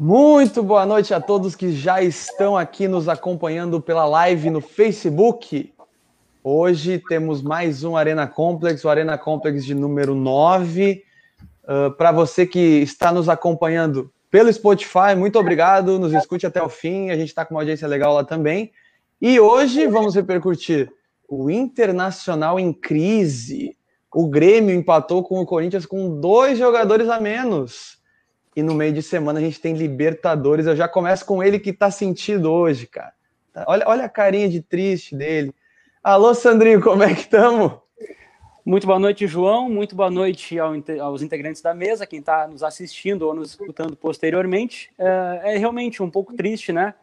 Muito boa noite a todos que já estão aqui nos acompanhando pela live no Facebook. Hoje temos mais um Arena Complex, o Arena Complex de número 9. Uh, Para você que está nos acompanhando pelo Spotify, muito obrigado, nos escute até o fim, a gente está com uma audiência legal lá também. E hoje vamos repercutir o Internacional em crise. O Grêmio empatou com o Corinthians com dois jogadores a menos. E no meio de semana a gente tem Libertadores. Eu já começo com ele que tá sentido hoje, cara. Tá, olha, olha a carinha de triste dele. Alô, Sandrinho, como é que estamos? Muito boa noite, João. Muito boa noite aos integrantes da mesa, quem está nos assistindo ou nos escutando posteriormente. É, é, realmente um pouco triste, né?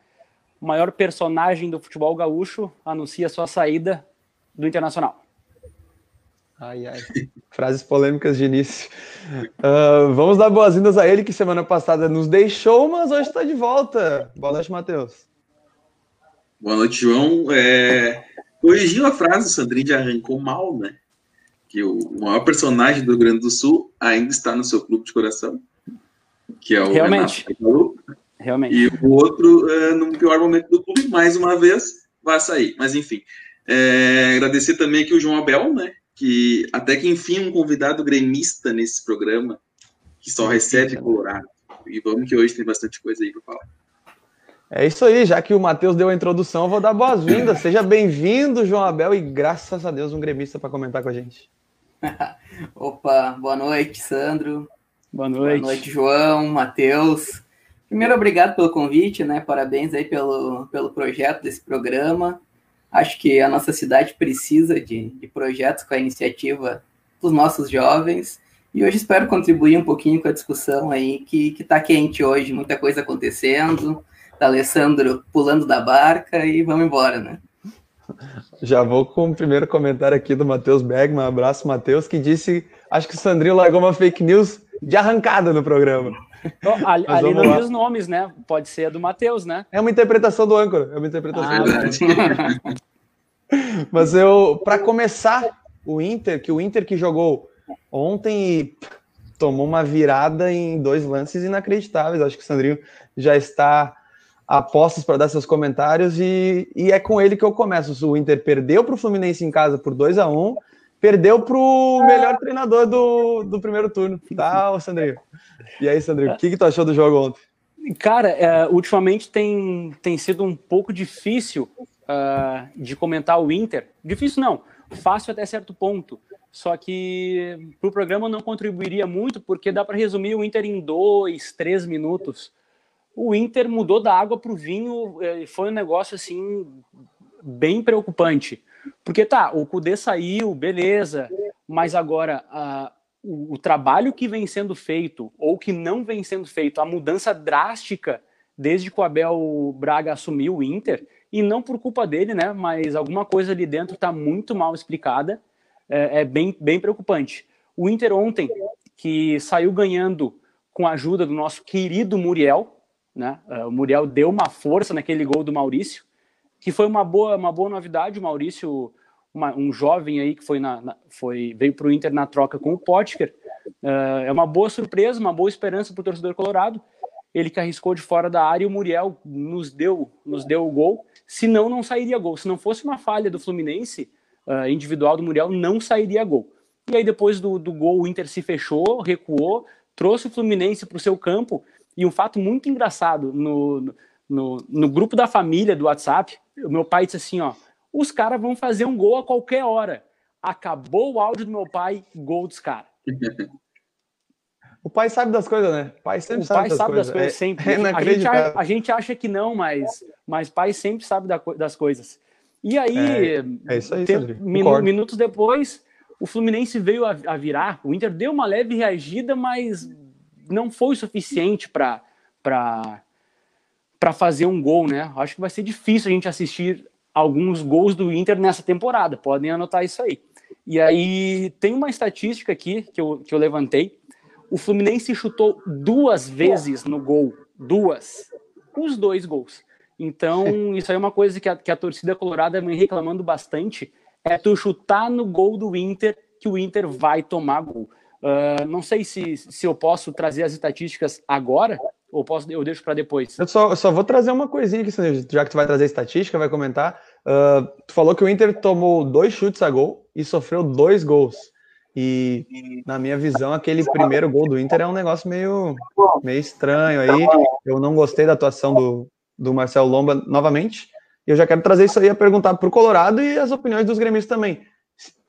O maior personagem do futebol gaúcho anuncia sua saída do Internacional. Ai, ai. Frases polêmicas de início. Uh, vamos dar boas-vindas a ele, que semana passada nos deixou, mas hoje está de volta. Boa noite, Matheus. Boa noite, João. É... Corrigiu a frase, o Sandrinho já arrancou mal, né? Que o maior personagem do Rio Grande do Sul ainda está no seu clube de coração, que é o Realmente. Renato Realmente. E o outro, é, no pior momento do clube, mais uma vez, vai sair. Mas enfim. É... Agradecer também aqui o João Abel, né? Que até que enfim um convidado gremista nesse programa que só recebe Colorado. E vamos que hoje tem bastante coisa aí para falar. É isso aí, já que o Matheus deu a introdução, eu vou dar boas-vindas. Seja bem-vindo, João Abel, e graças a Deus um gremista para comentar com a gente. Opa, boa noite, Sandro. Boa noite. Boa noite, João, Matheus. Primeiro, obrigado pelo convite, né? Parabéns aí pelo, pelo projeto desse programa. Acho que a nossa cidade precisa de, de projetos com a iniciativa dos nossos jovens. E hoje espero contribuir um pouquinho com a discussão aí que está quente hoje, muita coisa acontecendo. Tá Alessandro pulando da barca e vamos embora, né? Já vou com o primeiro comentário aqui do Matheus Bergman. Abraço, Matheus, que disse: acho que o Sandrinho largou uma fake news de arrancada no programa. Oh, ali, ali não diz nomes, né? Pode ser a do Matheus, né? É uma interpretação do âncora. É uma interpretação ah, do âncora. Mas eu, para começar, o Inter, que o Inter que jogou ontem tomou uma virada em dois lances inacreditáveis. Acho que o Sandrinho já está a postos para dar seus comentários e, e é com ele que eu começo. O Inter perdeu para o Fluminense em casa por 2 a 1 perdeu para o melhor treinador do, do primeiro turno, tá, Sandrinho? E aí, Sandrinho, o que, que tu achou do jogo ontem? Cara, é, ultimamente tem, tem sido um pouco difícil uh, de comentar o Inter. Difícil não, fácil até certo ponto. Só que para o programa não contribuiria muito, porque dá para resumir o Inter em dois, três minutos. O Inter mudou da água para o vinho, é, foi um negócio assim bem preocupante. Porque tá, o Cudê saiu, beleza, mas agora uh, o, o, trabalho que vem sendo feito, ou que não vem sendo feito, a mudança drástica desde que o Abel Braga assumiu o Inter, e não por culpa dele, né? Mas alguma coisa ali dentro está muito mal explicada, é, é, bem, bem preocupante. O Inter ontem, que saiu ganhando com a ajuda do nosso querido Muriel, né? É, o Muriel deu uma força naquele gol do Maurício, que foi uma boa, uma boa novidade. O Maurício, uma, um jovem aí que foi, na, na foi veio para o Inter na troca com o Potker, uh, é uma boa surpresa, uma boa esperança para o torcedor colorado. Ele que arriscou de fora da área e o Muriel nos deu, nos deu o gol. Senão, não sairia gol. Se não fosse uma falha do Fluminense, uh, individual do Muriel, não sairia gol. E aí, depois do, do gol, o Inter se fechou, recuou, trouxe o Fluminense para o seu campo. E um fato muito engraçado no, no, no grupo da família do WhatsApp, o meu pai disse assim, ó, os caras vão fazer um gol a qualquer hora. Acabou o áudio do meu pai, gol dos caras. O pai sabe das coisas, né? O pai sempre o sabe, pai das, sabe coisas. das coisas. É, sempre. É a, gente, a, gente acha que não, mas, mas pai sempre sabe das coisas. E aí, é, é aí, tem, minu, minutos depois, o Fluminense veio a, a, virar. O Inter deu uma leve reagida, mas não foi suficiente para para fazer um gol, né? Acho que vai ser difícil a gente assistir alguns gols do Inter nessa temporada. Podem anotar isso aí. E aí tem uma estatística aqui que eu, que eu levantei. O Fluminense chutou duas vezes no gol. Duas. Os dois gols. Então, isso aí é uma coisa que a, que a torcida colorada vem reclamando bastante. É tu chutar no gol do Inter que o Inter vai tomar gol. Uh, não sei se, se eu posso trazer as estatísticas agora, Ou posso, eu deixo para depois? Eu só, só vou trazer uma coisinha aqui, já que tu vai trazer estatística, vai comentar. Uh, tu falou que o Inter tomou dois chutes a gol e sofreu dois gols. E, na minha visão, aquele primeiro gol do Inter é um negócio meio, meio estranho aí. Eu não gostei da atuação do, do Marcelo Lomba novamente. E eu já quero trazer isso aí a perguntar para o Colorado e as opiniões dos gremistas também.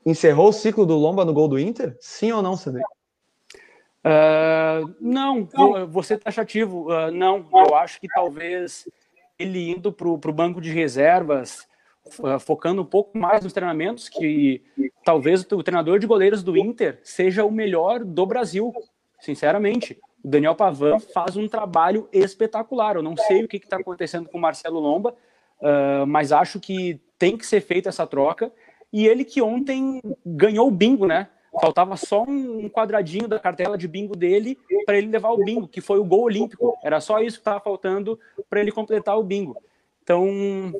Encerrou o ciclo do Lomba no gol do Inter? Sim ou não, Cedric? Uh, não, vou ser taxativo. Uh, não, eu acho que talvez ele indo para o banco de reservas, uh, focando um pouco mais nos treinamentos, que talvez o treinador de goleiros do Inter seja o melhor do Brasil, sinceramente. O Daniel Pavan faz um trabalho espetacular. Eu não sei o que está acontecendo com o Marcelo Lomba, uh, mas acho que tem que ser feita essa troca. E ele que ontem ganhou o bingo, né? Faltava só um quadradinho da cartela de bingo dele para ele levar o bingo, que foi o gol olímpico. Era só isso que estava faltando para ele completar o bingo. Então,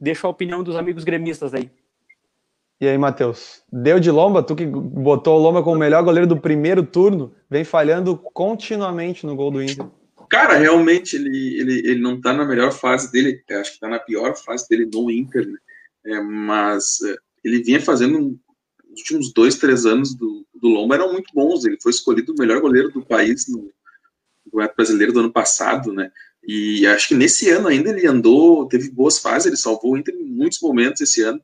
deixo a opinião dos amigos gremistas aí. E aí, Matheus? Deu de Lomba? Tu que botou o Lomba como o melhor goleiro do primeiro turno, vem falhando continuamente no gol do Inter. Cara, realmente ele, ele, ele não tá na melhor fase dele, acho que tá na pior fase dele no Inter, né? É, mas é, ele vinha fazendo últimos dois, três anos do, do Lomba eram muito bons. Ele foi escolhido o melhor goleiro do país no, Campeonato Brasileiro do ano passado, né? E acho que nesse ano ainda ele andou, teve boas fases, ele salvou o Inter em muitos momentos esse ano.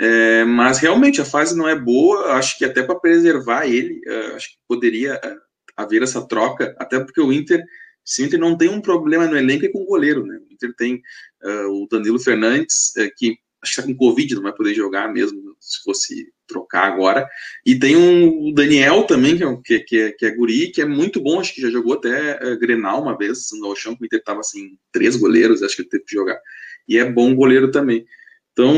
É, mas realmente a fase não é boa, acho que até para preservar ele, uh, acho que poderia uh, haver essa troca, até porque o Inter, se o Inter não tem um problema no elenco é com o goleiro, né? O Inter tem uh, o Danilo Fernandes, que acho que está com Covid, não vai poder jogar mesmo se fosse trocar agora. E tem um, o Daniel também, que é, que, que, é, que é guri, que é muito bom, acho que já jogou até uh, Grenal uma vez, no chão, que o Inter estava assim, três goleiros, acho que ele teve que jogar. E é bom goleiro também. Então,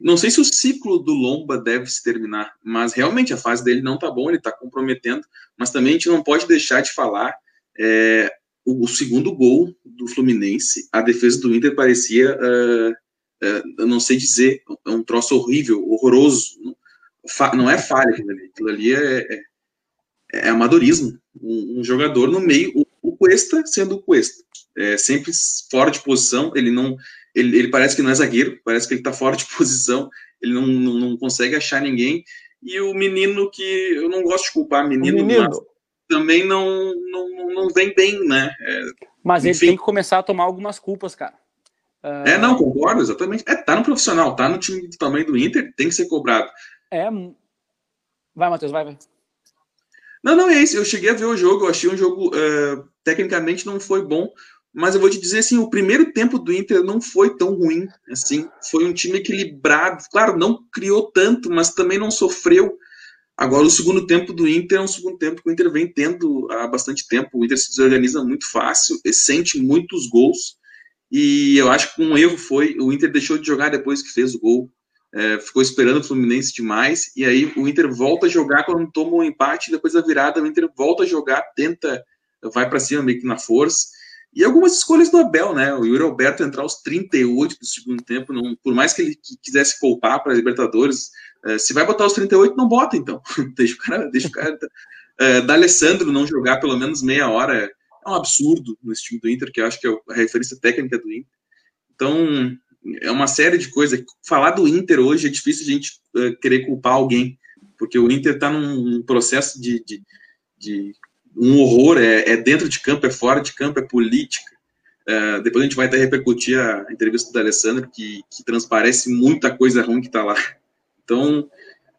não sei se o ciclo do Lomba deve se terminar, mas realmente a fase dele não tá bom, ele tá comprometendo, mas também a gente não pode deixar de falar é, o, o, segundo gol do Fluminense, a defesa do Inter parecia, uh, uh, eu não sei dizer, é um troço horrível, horroroso, não é falha aquilo ali, aquilo ali é, é, é amadorismo, um, um, jogador no meio, o, o Cuesta sendo o Cuesta, é, sempre fora de posição, ele não ele, ele, parece que não é zagueiro, parece que ele está fora de posição, ele não, não, não, consegue achar ninguém. E o menino que eu não gosto de culpar menino, menino. mas também não, não, não vem bem, né? É, mas enfim. ele tem que começar a tomar algumas culpas, cara. Uh... É, não, concordo, exatamente. É, tá no profissional, tá no time do tamanho do Inter, tem que ser cobrado. É. Vai, Matheus, vai, vai. Não, não, é isso. Eu cheguei a ver o jogo, eu achei um jogo, uh, tecnicamente não foi bom, mas eu vou te dizer assim, o primeiro tempo do Inter não foi tão ruim, assim, foi um time equilibrado, claro, não criou tanto, mas também não sofreu. Agora o segundo tempo do Inter é um segundo tempo que o Inter vem tendo há bastante tempo. O Inter se desorganiza muito fácil, sente muitos gols. E eu acho que um erro foi o Inter deixou de jogar depois que fez o gol. É, ficou esperando o Fluminense demais. E aí o Inter volta a jogar quando toma um empate. Depois da virada, o Inter volta a jogar, tenta, vai para cima meio que na força. E algumas escolhas do Abel, né? O Yuri Alberto entrar aos 38 do segundo tempo, não, por mais que ele quisesse poupar para Libertadores, uh, se vai botar os 38, não bota, então. deixa o cara. Deixa o cara uh, da Alessandro não jogar pelo menos meia hora é um absurdo nesse time do Inter, que eu acho que é a referência técnica do Inter. Então, é uma série de coisas. Falar do Inter hoje é difícil a gente uh, querer culpar alguém, porque o Inter está num processo de, de, de um horror, é, é, dentro de campo, é fora de campo, é política. É, depois a gente vai até repercutir a entrevista da Alessandra, que, que transparece muita coisa ruim que está lá. Então,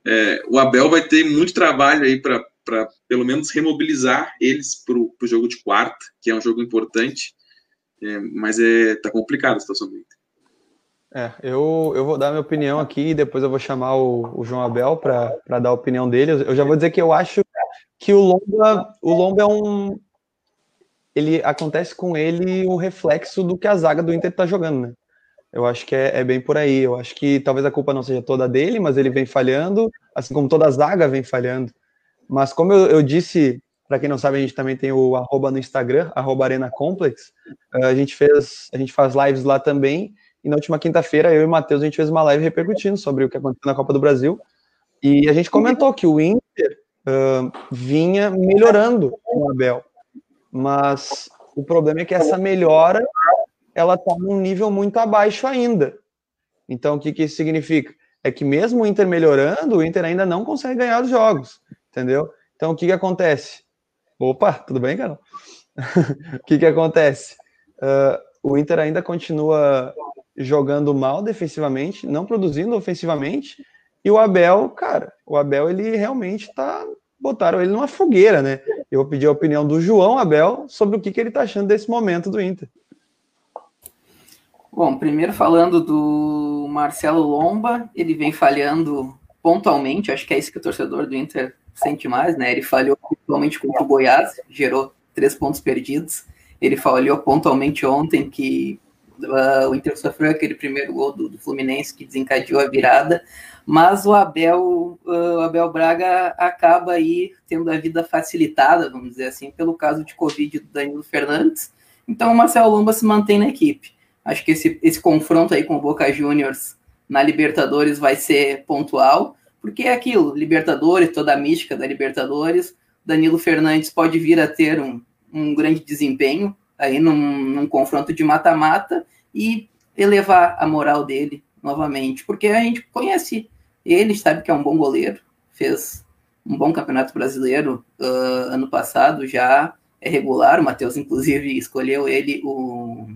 é, o Abel vai ter muito trabalho aí para, pelo menos, remobilizar eles para o jogo de quarta, que é um jogo importante, é, mas é, tá complicado a situação do Inter. É, eu, eu vou dar minha opinião aqui e depois eu vou chamar o, o João Abel para dar a opinião dele. Eu já vou dizer que eu acho que o Lomba, o Lomba é um. Ele acontece com ele o reflexo do que a zaga do Inter está jogando, né? Eu acho que é, é, bem por aí. Eu acho que talvez a culpa não seja toda dele, mas ele vem falhando, assim como toda a zaga vem falhando. Mas como eu, eu disse, para quem não sabe, a gente também tem o arroba no Instagram, arroba Arena Complex. Eh, a gente fez, a gente faz lives lá também. E na última quinta-feira, eu e o Matheus, a gente fez uma live repercutindo sobre o que aconteceu na Copa do Brasil. E a gente comentou que o Inter uh, vinha melhorando com o Abel. mas o problema é que essa melhora ela está num nível muito abaixo ainda. Então, o que, que isso significa? É que mesmo o Inter melhorando, o Inter ainda não consegue ganhar os jogos, entendeu? Então, o que, que acontece? Opa, tudo bem, Carol? o que, que acontece? Uh, o Inter ainda continua jogando mal defensivamente, não produzindo ofensivamente, e o Abel, cara, o Abel ele realmente tá botaram ele numa fogueira, né? Eu vou pedir a opinião do João Abel sobre o que, que ele tá achando desse momento do Inter. Bom, primeiro falando do Marcelo Lomba, ele vem falhando pontualmente, acho que é isso que o torcedor do Inter sente mais, né? Ele falhou pontualmente contra o Goiás, gerou três pontos perdidos. Ele falhou pontualmente ontem que uh, o Inter sofreu aquele primeiro gol do, do, Fluminense que desencadeou a virada, mas o Abel, uh, o Abel Braga acaba aí tendo a vida facilitada, vamos dizer assim, pelo caso de Covid do Danilo Fernandes. Então o Marcelo Lomba se mantém na equipe. Acho que esse, esse confronto aí com o Boca Juniors na Libertadores vai ser pontual, porque é aquilo, Libertadores, toda a mística da Libertadores, Danilo Fernandes pode vir a ter um, um grande desempenho aí num, num confronto de mata-mata e elevar a moral dele novamente, porque a gente conhece ele, sabe que é um bom goleiro, fez um bom campeonato brasileiro uh, ano passado, já é regular, o Matheus inclusive escolheu ele o,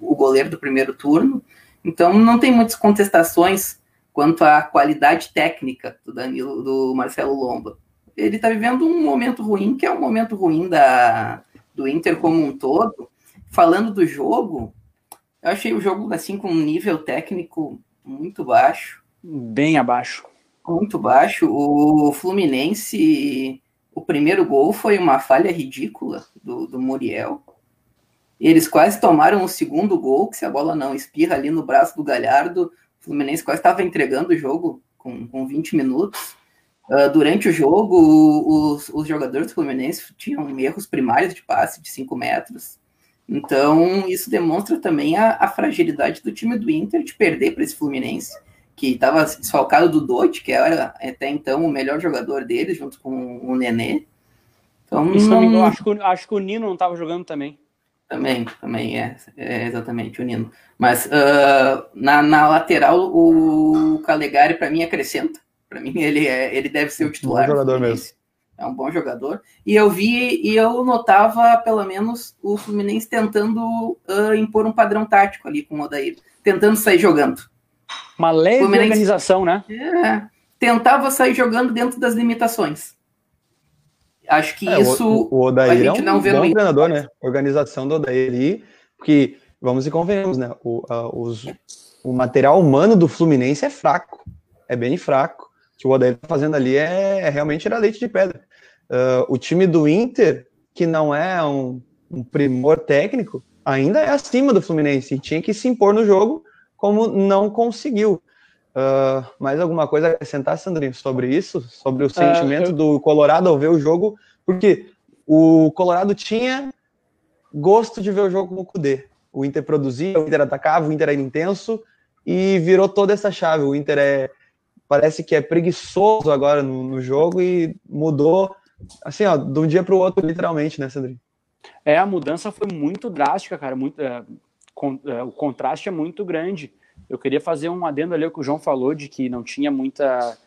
o goleiro do primeiro turno, então não tem muitas contestações quanto à qualidade técnica do Danilo, do Marcelo Lomba. Ele está vivendo um momento ruim, que é um momento ruim da, do Inter como um todo. Falando do jogo, eu achei o jogo assim com um nível técnico muito baixo. Bem abaixo. Muito baixo. O Fluminense, o primeiro gol foi uma falha ridícula do, do Muriel. Eles quase tomaram o segundo gol, que se a bola não espirra ali no braço do Galhardo, o Fluminense quase estava entregando o jogo com, com 20 minutos. Uh, durante o jogo, os, os, jogadores do Fluminense tinham erros primários de passe de 5 metros. Então, isso demonstra também a, a, fragilidade do time do Inter de perder para esse Fluminense, que estava desfalcado do Dote, que era até então o melhor jogador dele, junto com o Nenê. Então, isso não... acho, que, acho que o Nino não estava jogando também. Também, também, é, é exatamente, o Nino. Mas uh, na, na lateral, o Calegari, para mim, acrescenta para mim, ele, é, ele deve ser o titular. É um jogador mesmo. É um bom jogador. E eu vi, e eu notava, pelo menos, o Fluminense tentando uh, impor um padrão tático ali com o Odair. Tentando sair jogando. Uma leve Fluminense, organização, né? É, tentava sair jogando dentro das limitações. Acho que é, isso o, o Odair a gente é um não vê bom no treinador, né? Organização do Odair ali, porque, vamos e convenhamos, né? O, os, o material humano do Fluminense é fraco. É bem fraco que o Odair está fazendo ali é, é, realmente tirar leite de pedra. Uh, o time do Inter, que não é um, um, primor técnico, ainda é acima do Fluminense e tinha que se impor no jogo, como não conseguiu. Uh, mais alguma coisa a acrescentar, Sandrinho, sobre isso? Sobre o sentimento uh, eu... do Colorado ao ver o jogo? Porque o Colorado tinha gosto de ver o jogo com o Kudê. O Inter produzia, o Inter atacava, o Inter era intenso e virou toda essa chave. O Inter é parece que é preguiçoso agora no, no jogo e mudou, assim, ó, de um dia para o outro, literalmente, né, Sandrinho? É, a mudança foi muito drástica, cara. Muito, é, con, é, o contraste é muito grande. Eu queria fazer um adendo ali ao que o João falou, de que não tinha muita,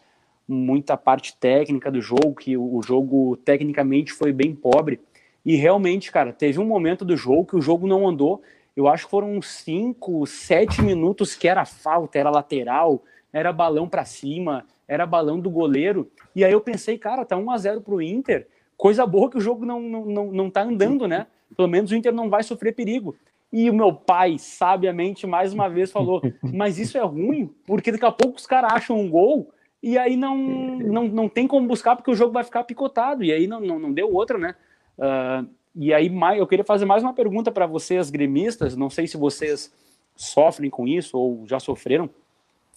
muita parte técnica do jogo, que o, jogo tecnicamente foi bem pobre. E realmente, cara, teve um momento do jogo que o jogo não andou. Eu acho que foram uns 5, 7 minutos que era falta, era lateral, era balão para cima, era balão do goleiro. E aí eu pensei, cara, tá 1 a 0 pro Inter. Coisa boa que o jogo não, não, não, não tá andando, né? Pelo menos o Inter não vai sofrer perigo. E o meu pai, sabiamente, mais uma vez falou: Mas isso é ruim, porque daqui a pouco os caras acham um gol e aí não, não, não tem como buscar, porque o jogo vai ficar picotado. E aí não, não, não deu outra, né? Uh, e aí eu queria fazer mais uma pergunta para vocês, gremistas. Não sei se vocês sofrem com isso ou já sofreram.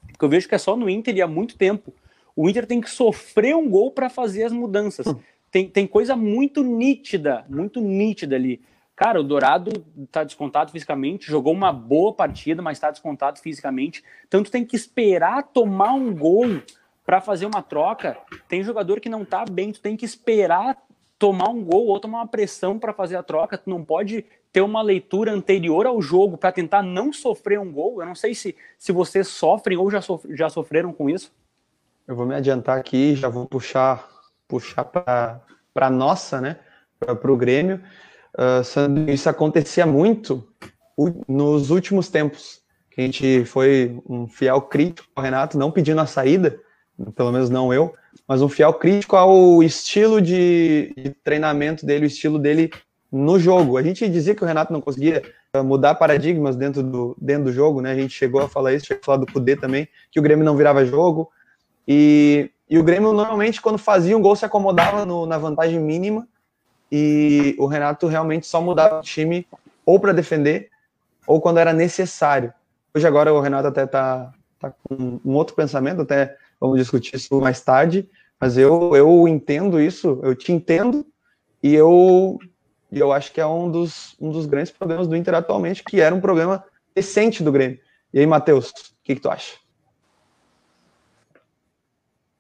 Porque eu vejo que é só no Inter e há muito tempo. O Inter tem que sofrer um gol para fazer as mudanças. Hum. Tem, tem coisa muito nítida, muito nítida ali. Cara, o Dourado tá descontado fisicamente, jogou uma boa partida, mas está descontado fisicamente. Tu tem que esperar tomar um gol para fazer uma troca. Tem jogador que não tá bem, tu tem que esperar tomar um gol ou tomar uma pressão para fazer a troca, tu não pode ter uma leitura anterior ao jogo para tentar não sofrer um gol. Eu não sei se, se vocês sofrem ou já, já sofreram com isso. Eu vou me adiantar aqui, já vou puxar puxar para a nossa, né? Para o Grêmio. Uh, isso acontecia muito nos últimos tempos. Que a gente foi um fiel crítico ao Renato, não pedindo a saída, pelo menos não eu, mas um fiel crítico ao estilo de, de treinamento dele, o estilo dele no jogo. A gente dizia que o Renato não conseguia ah, mudar paradigmas dentro do, dentro do jogo, né? A gente chegou a falar isso, chegou a falar do Kudê também, que o Grêmio não virava jogo. E, e o Grêmio normalmente, quando fazia um gol, se acomodava no, na vantagem mínima. E o Renato realmente só mudava o time ou para defender ou quando era necessário. Hoje agora o Renato até tá, tá com um outro pensamento, até vamos discutir isso mais tarde, mas eu, eu entendo isso, eu te entendo, e eu, eu acho que é um dos, um dos grandes problemas do Inter atualmente, que era um problema recente do Grêmio. E aí, Matheus, o que, que tu acha?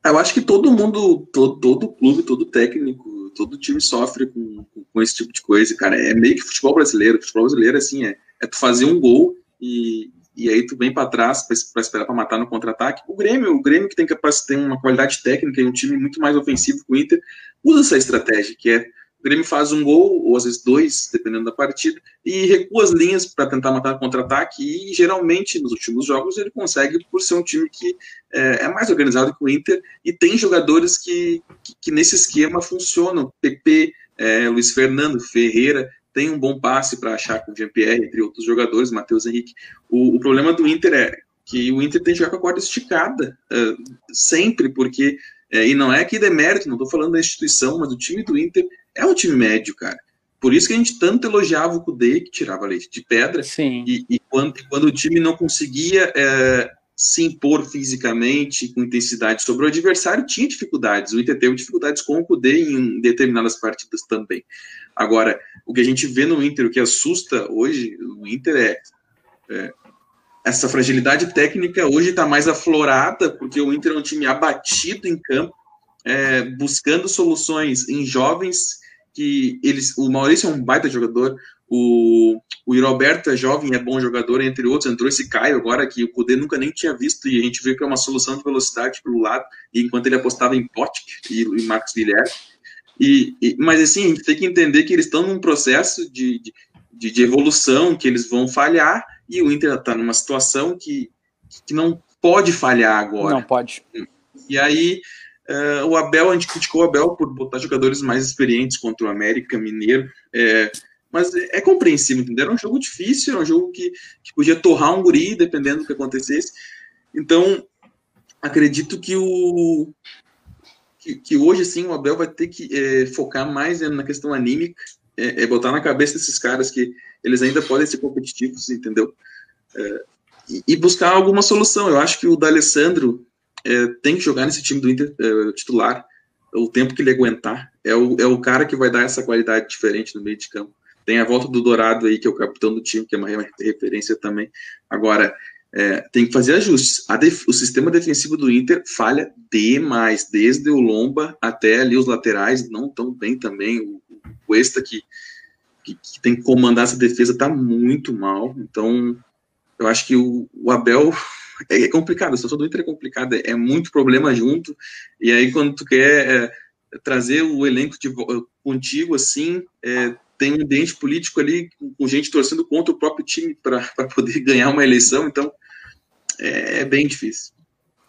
Eu acho que todo mundo, todo, todo clube, todo técnico, todo time sofre com, com esse tipo de coisa, cara. É meio que futebol brasileiro. Futebol brasileiro, assim, é, é tu fazer um gol e, e aí tu vem para trás para esperar para matar no contra-ataque. O Grêmio, o Grêmio que tem capacidade, tem uma qualidade técnica e um time muito mais ofensivo que o Inter, usa essa estratégia, que é o Grêmio faz um gol, ou às vezes dois, dependendo da partida, e recua as linhas para tentar matar contra-ataque, e geralmente nos últimos jogos ele consegue por ser um time que é, é mais organizado que o Inter, e tem jogadores que, que, que nesse esquema funcionam. PP, é, Luiz Fernando, Ferreira, tem um bom passe para achar com o Jean-Pierre, entre outros jogadores, Matheus Henrique. O, o, problema do Inter é que o Inter tem que jogar com a corda esticada, uh, sempre, porque, uh, e não é que demérito, não estou falando da instituição, mas o time do Inter é um time médio, cara. Por isso que a gente tanto elogiava o Kudê, que tirava leite de pedra, Sim. E, e, quando, quando o time não conseguia uh, se impor fisicamente, com intensidade sobre o adversário, tinha dificuldades. O Inter teve dificuldades com o Kudê em determinadas partidas também. Agora, o que a gente vê no Inter, o que assusta hoje, o Inter é, é essa fragilidade técnica hoje está mais aflorada, porque o Inter é um time abatido em campo, é, buscando soluções em jovens que eles. O Maurício é um baita jogador, o, o Roberto é jovem, é bom jogador, entre outros. Entrou esse Caio agora, que o Kudê nunca nem tinha visto, e a gente vê que é uma solução de velocidade pelo lado, enquanto ele apostava em Potic e, e Marcos Guilherme. E, e, mas assim, a gente tem que entender que eles estão num processo de, de, de, evolução, que eles vão falhar, e o Inter está numa situação que, que não pode falhar agora. Não pode. E aí, uh, o Abel, a gente criticou o Abel por botar jogadores mais experientes contra o América Mineiro, é, mas é, é compreensível, entendeu? Era um jogo difícil, era um jogo que, que podia torrar um guri, dependendo do que acontecesse. Então, acredito que o, que, que hoje, sim, o Abel vai ter que é, focar mais na questão anímica, é, é, botar na cabeça desses caras que eles ainda podem ser competitivos, entendeu? É, e, e, buscar alguma solução. Eu acho que o D'Alessandro é, tem que jogar nesse time do Inter é, titular o tempo que ele aguentar. É o, é o cara que vai dar essa qualidade diferente no meio de campo. Tem a volta do Dourado aí, que é o capitão do time, que é uma referência também. Agora, é, tem que fazer ajustes. O sistema defensivo do Inter falha demais, desde o Lomba até ali os laterais, não tão bem também. O, o Cuesta, que, que, que, tem que comandar essa defesa, está muito mal. Então, eu acho que o, o Abel é, é, complicado, a situação do Inter é complicada, é muito problema junto. E aí, quando tu quer é, trazer o elenco de, contigo, assim, é, tem um ambiente político ali com gente torcendo contra o próprio time para poder ganhar uma eleição, então é, é, bem difícil.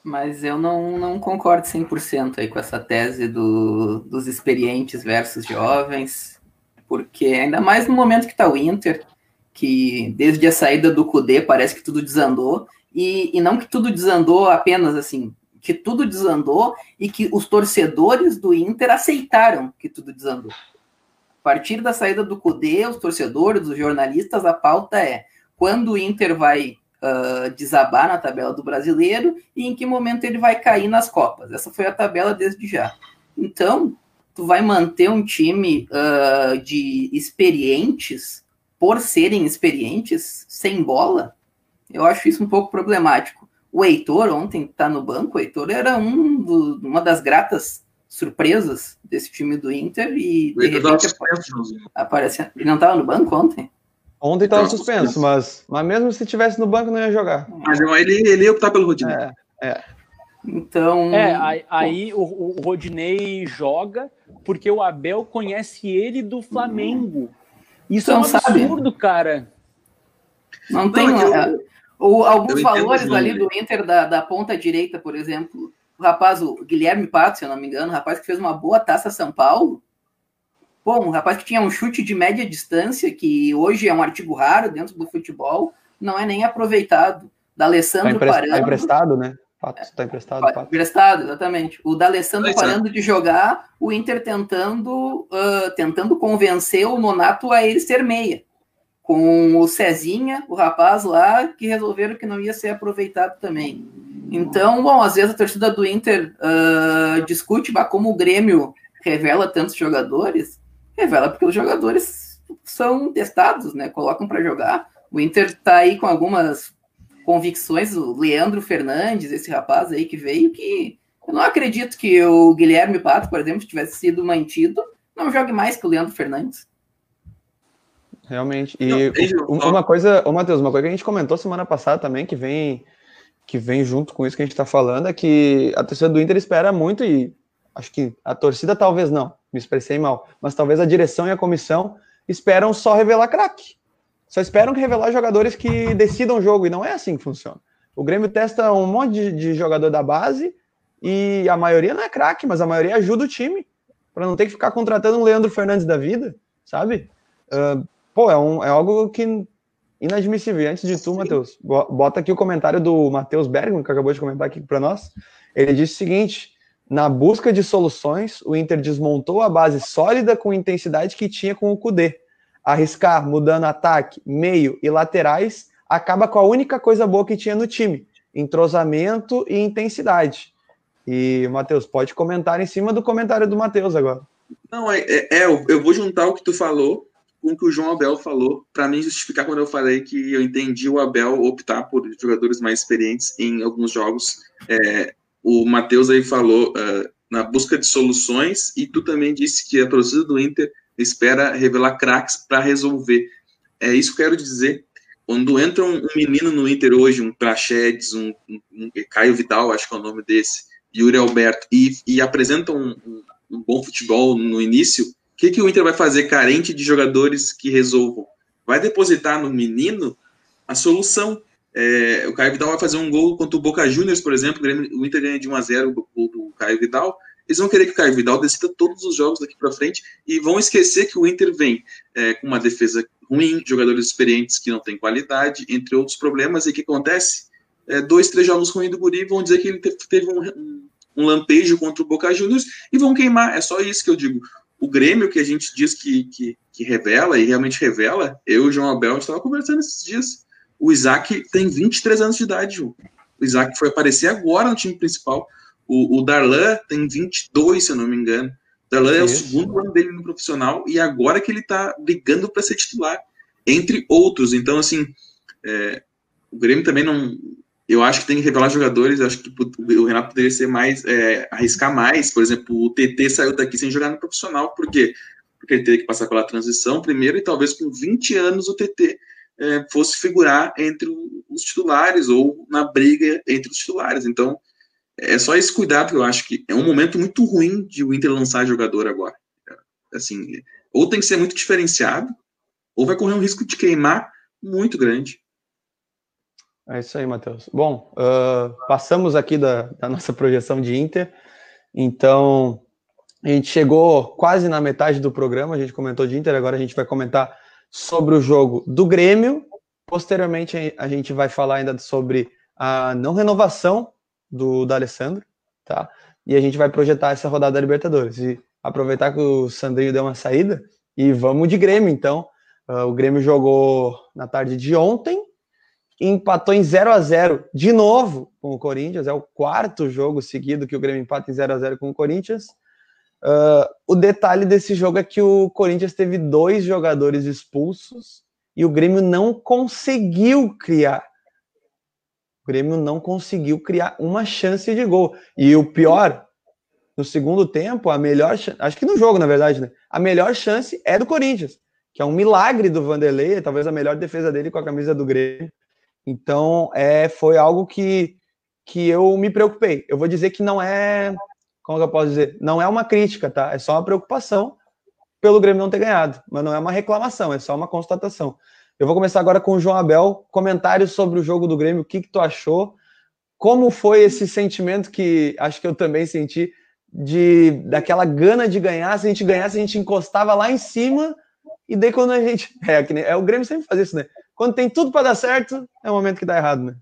Mas eu não, não concordo 100% aí com essa tese do, dos experientes versus jovens, porque ainda mais no momento que está o Inter, que desde a saída do Cudê parece que tudo desandou, e, e não que tudo desandou apenas assim, que tudo desandou e que os torcedores do Inter aceitaram que tudo desandou. A partir da saída do Cudê, os torcedores, os jornalistas, a pauta é quando o Inter vai uh, desabar na tabela do brasileiro e em que momento ele vai cair nas Copas. Essa foi a tabela desde já. Então, tu vai manter um time uh, de experientes por serem experientes sem bola? Eu acho isso um pouco problemático. O Heitor, ontem está no banco, o Heitor era um do, uma das gratas surpresas desse time do Inter e de repente aparece. Ele não estava no banco ontem? Ontem estava suspenso, mas, mas mesmo se tivesse no banco não ia jogar. Mas ele, ele ia optar pelo Rodinei. É, é. Então. É, aí, aí o, o, Rodinei joga porque o Abel conhece ele do Flamengo. Isso então, é um absurdo, sabe. cara. Não, não tem. Eu, é, ou alguns valores ali do Inter da, da ponta direita, por exemplo. O rapaz, o Guilherme Pato, se eu não me engano, o rapaz que fez uma boa taça São Paulo. Bom, um rapaz que tinha um chute de média distância, que hoje é um artigo raro dentro do futebol, não é nem aproveitado. Da Alessandro tá Parando. Tá emprestado, né? Pato está emprestado. Pato. Emprestado, exatamente. O D'Alessandro parando de jogar, o Inter tentando, uh, tentando convencer o Nonato a ele ser meia. Com o Cezinha, o rapaz lá, que resolveram que não ia ser aproveitado também. Então, bom, às vezes a torcida do Inter uh, discute bah, como o Grêmio revela tantos jogadores. Revela porque os jogadores são testados, né? Colocam para jogar. O Inter está aí com algumas convicções, o Leandro Fernandes, esse rapaz aí que veio, que eu não acredito que o Guilherme Pato, por exemplo, tivesse sido mantido, não jogue mais que o Leandro Fernandes. Realmente. E uma coisa, ô Matheus, uma coisa que a gente comentou semana passada também, que vem que vem junto com isso que a gente está falando, é que a torcida do Inter espera muito, e acho que a torcida talvez não, me expressei mal, mas talvez a direção e a comissão esperam só revelar craque. Só esperam revelar jogadores que decidam o jogo, e não é assim que funciona. O Grêmio testa um monte de, de jogador da base e a maioria não é craque, mas a maioria ajuda o time para não ter que ficar contratando um Leandro Fernandes da vida, sabe? Uh, pô, é, um, é algo que inadmissível. E antes de tu, Matheus, bota aqui o comentário do Matheus Bergman, que acabou de comentar aqui para nós. Ele disse o seguinte: na busca de soluções, o Inter desmontou a base sólida com intensidade que tinha com o Cudê arriscar mudando ataque, meio e laterais, acaba com a única coisa boa que tinha no time: entrosamento e intensidade. E, Matheus, pode comentar em cima do comentário do Matheus agora. Não, é, é, é, eu vou juntar o que tu falou com o que o João Abel falou, para mim justificar quando eu falei que eu entendi o Abel optar por jogadores mais experientes em alguns jogos. É, o Matheus aí falou uh, na busca de soluções, e tu também disse que a torcida do Inter espera revelar craques para resolver. É isso que eu quero dizer. Quando entra um, menino no Inter hoje, um Prachedes, um, um, um, Caio Vidal, acho que é o nome desse, Yuri Alberto, e, e apresentam um, um, bom futebol no início, que, que o Inter vai fazer carente de jogadores que resolvam? Vai depositar no menino a solução. É, o Caio Vidal vai fazer um gol contra o Boca Juniors, por exemplo, o Inter ganha de 1 a 0 o do Caio Vidal, eles vão querer que o Caio Vidal decida todos os jogos daqui para frente e vão esquecer que o Inter vem é, com uma defesa ruim, jogadores experientes que não têm qualidade, entre outros problemas. E o que acontece? É, dois, três jogos ruins do Guri vão dizer que ele teve um, um lampejo contra o Boca Juniors e vão queimar. É só isso que eu digo. O Grêmio, que a gente diz que, que, que revela, e realmente revela, eu e o João Abel, a gente estava conversando esses dias. O Isaac tem 23 anos de idade, João. O Isaac foi aparecer agora no time principal. O, o Darlan tem 22, se eu não me engano. O Darlan é o segundo ano dele no profissional e agora que ele está brigando para ser titular, entre outros. Então, assim, é, o Grêmio também não. Eu acho que tem que revelar jogadores. acho que o Renato poderia ser mais. É, arriscar mais. Por exemplo, o TT saiu daqui sem jogar no profissional. Por quê? Porque ele teve que passar pela transição primeiro e talvez com 20 anos o TT é, fosse figurar entre os titulares ou na briga entre os titulares. Então, é só esse cuidado que eu acho que é um momento muito ruim de o Inter lançar jogador agora. Assim, ou tem que ser muito diferenciado, ou vai correr um risco de queimar muito grande. É isso aí, Matheus. Bom, uh, passamos aqui da, da, nossa projeção de Inter, então a gente chegou quase na metade do programa, a gente comentou de Inter, agora a gente vai comentar sobre o jogo do Grêmio. Posteriormente, a gente vai falar ainda sobre a não renovação do, do Alessandro, tá? E a gente vai projetar essa rodada da Libertadores. E aproveitar que o Sandrinho deu uma saída e vamos de Grêmio, então. Uh, o Grêmio jogou na tarde de ontem, empatou em 0 a 0 de novo com o Corinthians. É o quarto jogo seguido que o Grêmio empata em 0 a 0 com o Corinthians. Uh, o detalhe desse jogo é que o Corinthians teve dois jogadores expulsos e o Grêmio não conseguiu criar Grêmio não conseguiu criar uma chance de gol. E o pior, no segundo tempo, a melhor acho que no jogo, na verdade, né? A melhor chance é do Corinthians, que é um milagre do Vanderlei, talvez a melhor defesa dele com a camisa do Grêmio. Então, é, foi algo que, que eu me preocupei. Eu vou dizer que não é, como eu posso dizer, não é uma crítica, tá? É só uma preocupação pelo Grêmio não ter ganhado, mas não é uma reclamação, é só uma constatação. Eu vou começar agora com o João Abel, comentários sobre o jogo do Grêmio, o que, que tu achou? Como foi esse sentimento que acho que eu também senti de daquela gana de ganhar. Se a gente ganhasse, a gente encostava lá em cima. E daí quando a gente. É, é o Grêmio sempre faz isso, né? Quando tem tudo para dar certo, é o momento que dá errado, né?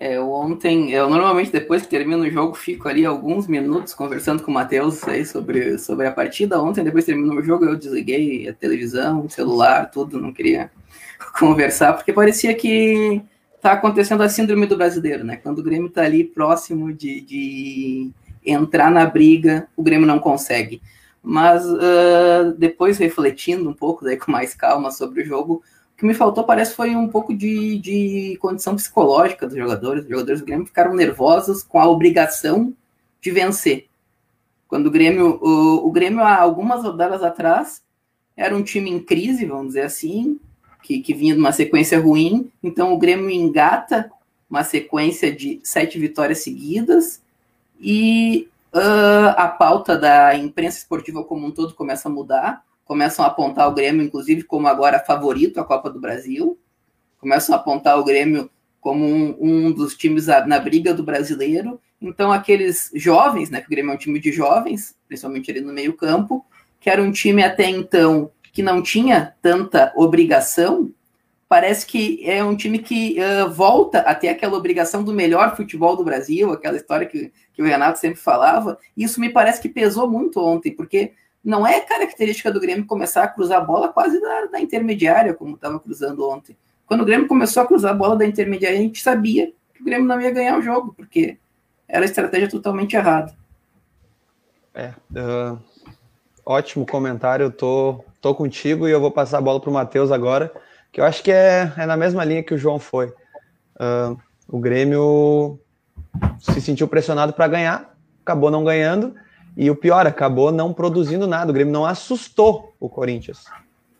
É, eu ontem, eu normalmente depois que termino o jogo, fico ali alguns minutos conversando com o Matheus aí sobre, sobre a partida. Ontem, depois que terminou o jogo, eu desliguei a televisão, o celular, tudo, não queria conversar, porque parecia que tá acontecendo a síndrome do brasileiro, né? Quando o Grêmio tá ali próximo de, de entrar na briga, o Grêmio não consegue. Mas uh, depois refletindo um pouco daí com mais calma sobre o jogo, o que me faltou parece foi um pouco de, de condição psicológica dos jogadores. Os jogadores do Grêmio ficaram nervosos com a obrigação de vencer. Quando o Grêmio, o, o Grêmio há algumas rodadas atrás era um time em crise, vamos dizer assim, que, que vinha de uma sequência ruim. Então o Grêmio engata uma sequência de sete vitórias seguidas e uh, a pauta da imprensa esportiva como um todo começa a mudar, começam a apontar o Grêmio, inclusive, como agora favorito à Copa do Brasil, começam a apontar o Grêmio como um, um dos times na briga do brasileiro. Então, aqueles jovens, né, que o Grêmio é um time de jovens, principalmente ali no meio-campo, que era um time até então que não tinha tanta obrigação, parece que é um time que uh, volta a ter aquela obrigação do melhor futebol do Brasil, aquela história que, que o Renato sempre falava. Isso me parece que pesou muito ontem, porque não é característica do Grêmio começar a cruzar a bola quase da, intermediária, como estava cruzando ontem. Quando o Grêmio começou a cruzar a bola da intermediária, a gente sabia que o Grêmio não ia ganhar o jogo, porque era estratégia totalmente errada. É, uh, ótimo comentário, eu tô, tô contigo e eu vou passar a bola para o Matheus agora que eu acho que é, é na mesma linha que o João foi. Uh, o Grêmio se sentiu pressionado para ganhar, acabou não ganhando, e o pior, acabou não produzindo nada. O Grêmio não assustou o Corinthians.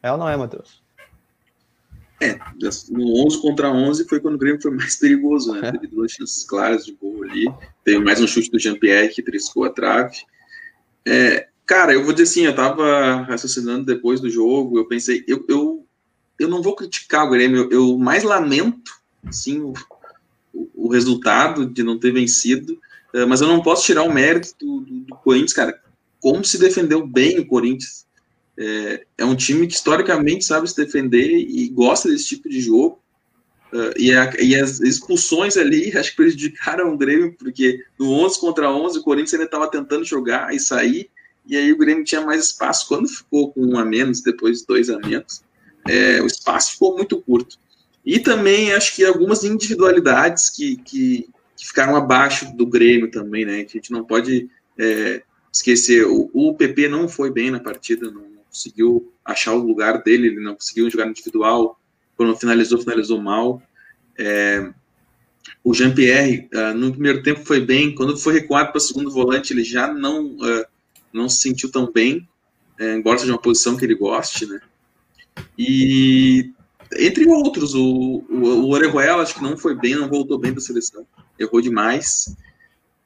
É ou não é, Matheus? É, no 11 contra 11 foi quando o Grêmio foi mais perigoso, né? É. Teve duas chances claras de gol ali. Teve mais um chute do Jean-Pierre que triscou a trave. É, cara, eu vou dizer assim, eu tava raciocinando depois do jogo, eu pensei, eu, eu eu não vou criticar o Grêmio, eu, eu mais lamento, sim, o, o, resultado de não ter vencido, mas eu não posso tirar o mérito do, do, do, Corinthians, cara. Como se defendeu bem o Corinthians. É, é, um time que historicamente sabe se defender e gosta desse tipo de jogo. Uh, e, a, e, as expulsões ali acho que prejudicaram o Grêmio, porque no 11 contra 11 o Corinthians ainda estava tentando jogar e sair, e aí o Grêmio tinha mais espaço. Quando ficou com um a menos, depois dois a menos, é, o espaço ficou muito curto. E também acho que algumas individualidades que, que, que ficaram abaixo do Grêmio também, né? Que a gente não pode é, esquecer. O, o PP não foi bem na partida, não conseguiu achar o lugar dele, ele não conseguiu jogar individual. Quando finalizou, finalizou mal. É, o Jean-Pierre, uh, no primeiro tempo foi bem, quando foi recuado para o segundo volante, ele já não, uh, não se sentiu tão bem, é, embora seja uma posição que ele goste, né? E entre outros, o, o, o Orejuela acho que não foi bem, não voltou bem da seleção, errou demais.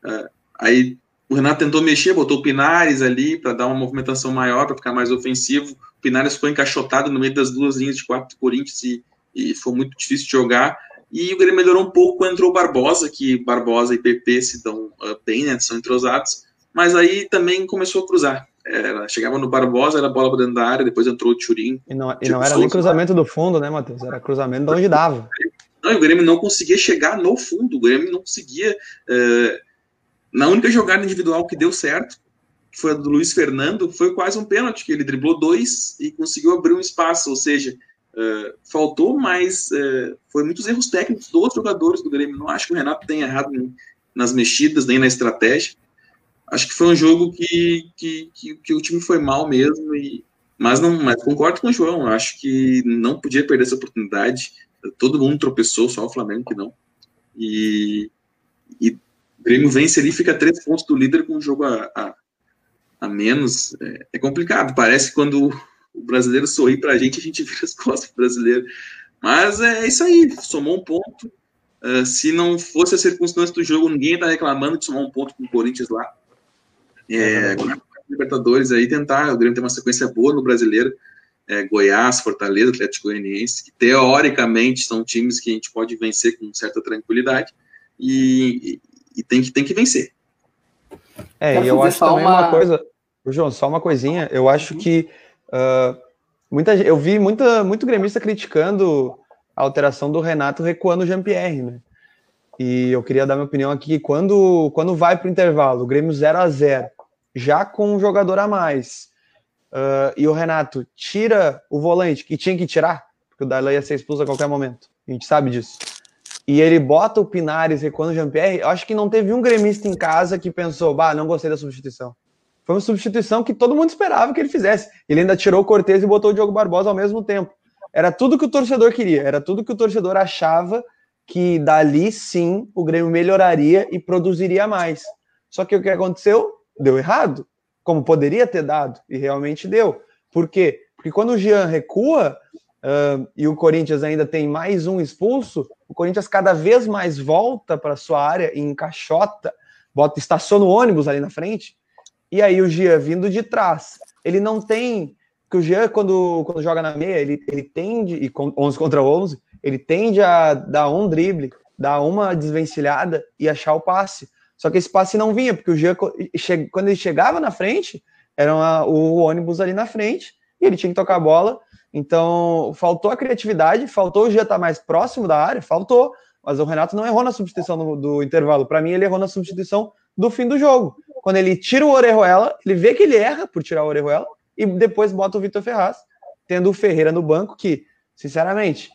Uh, aí o Renato tentou mexer, botou o Pinares ali para dar uma movimentação maior, para ficar mais ofensivo. O Pinares foi encaixotado no meio das duas linhas de quatro do Corinthians e, e foi muito difícil de jogar. E o Grêmio melhorou um pouco quando entrou o Barbosa, que Barbosa e PP se dão uh, bem, né, são entrosados. Mas aí também começou a cruzar. Era, chegava no Barbosa, era bola para dentro da área, depois entrou o Turim. E não, e não era nem cruzamento do fundo, né, Matheus? Era cruzamento de onde dava. Não, o Grêmio não conseguia chegar no fundo, o Grêmio não conseguia. Uh, na única jogada individual que deu certo, que foi a do Luiz Fernando, foi quase um pênalti, que ele driblou dois e conseguiu abrir um espaço, ou seja, uh, faltou mais. Uh, foi muitos erros técnicos dos jogadores do Grêmio. Não acho que o Renato tenha errado nas mexidas, nem na estratégia acho que foi um jogo que, que, que, que, o time foi mal mesmo, e, mas não mas concordo com o João, acho que não podia perder essa oportunidade. Todo mundo tropeçou, só o Flamengo que não. E, e o Grêmio vence ali, fica três pontos do líder com um jogo a, a, a menos. É, é, complicado. Parece que quando o brasileiro sorri pra gente, a gente vira as costas pro brasileiro. Mas é isso aí, somou um ponto. Uh, se não fosse a circunstância do jogo, ninguém está reclamando de somar um ponto com o Corinthians lá. É, Libertadores aí tentar, o Grêmio tem uma sequência boa no brasileiro. É, Goiás, Fortaleza, Atlético Goianiense, que teoricamente são times que a gente pode vencer com certa tranquilidade e, e, e tem, que, tem que vencer. É, e eu acho também uma... uma coisa, João, só uma coisinha, eu acho que uh, muita, eu vi muita, muito gremista criticando a alteração do Renato recuando o Jean-Pierre, né? E eu queria dar minha opinião aqui, quando, quando vai para o intervalo, o Grêmio 0 a 0 já com um jogador a mais, uh, e o Renato tira o volante, que tinha que tirar, porque o Darlan ia ser expulso a qualquer momento, a gente sabe disso, e ele bota o Pinares recuando o Jean-Pierre, acho que não teve um gremista em casa que pensou, bah, não gostei da substituição. Foi uma substituição que todo mundo esperava que ele fizesse. Ele ainda tirou o Cortez e botou o Diogo Barbosa ao mesmo tempo. Era tudo que o torcedor queria, era tudo que o torcedor achava que dali sim o Grêmio melhoraria e produziria mais. Só que o que aconteceu? Deu errado, como poderia ter dado, e realmente deu. Por quê? Porque quando o Jean recua uh, e o Corinthians ainda tem mais um expulso, o Corinthians cada vez mais volta para sua área e encaixota, bota, estaciona o ônibus ali na frente, e aí o Jean vindo de trás, ele não tem que o Jean, quando, quando joga na meia, ele, ele tende, e com 11 contra 11, ele tende a dar um drible, dar uma desvencilhada e achar o passe. Só que esse passe não vinha, porque o Jean, quando ele chegava na frente, era uma, o ônibus ali na frente, e ele tinha que tocar a bola. Então, faltou a criatividade, faltou o Jean estar mais próximo da área, faltou. Mas o Renato não errou na substituição do, do intervalo. Para mim, ele errou na substituição do fim do jogo. Quando ele tira o Orejuela, ele vê que ele erra por tirar o Orejuela, e depois bota o Vitor Ferraz, tendo o Ferreira no banco, que, sinceramente,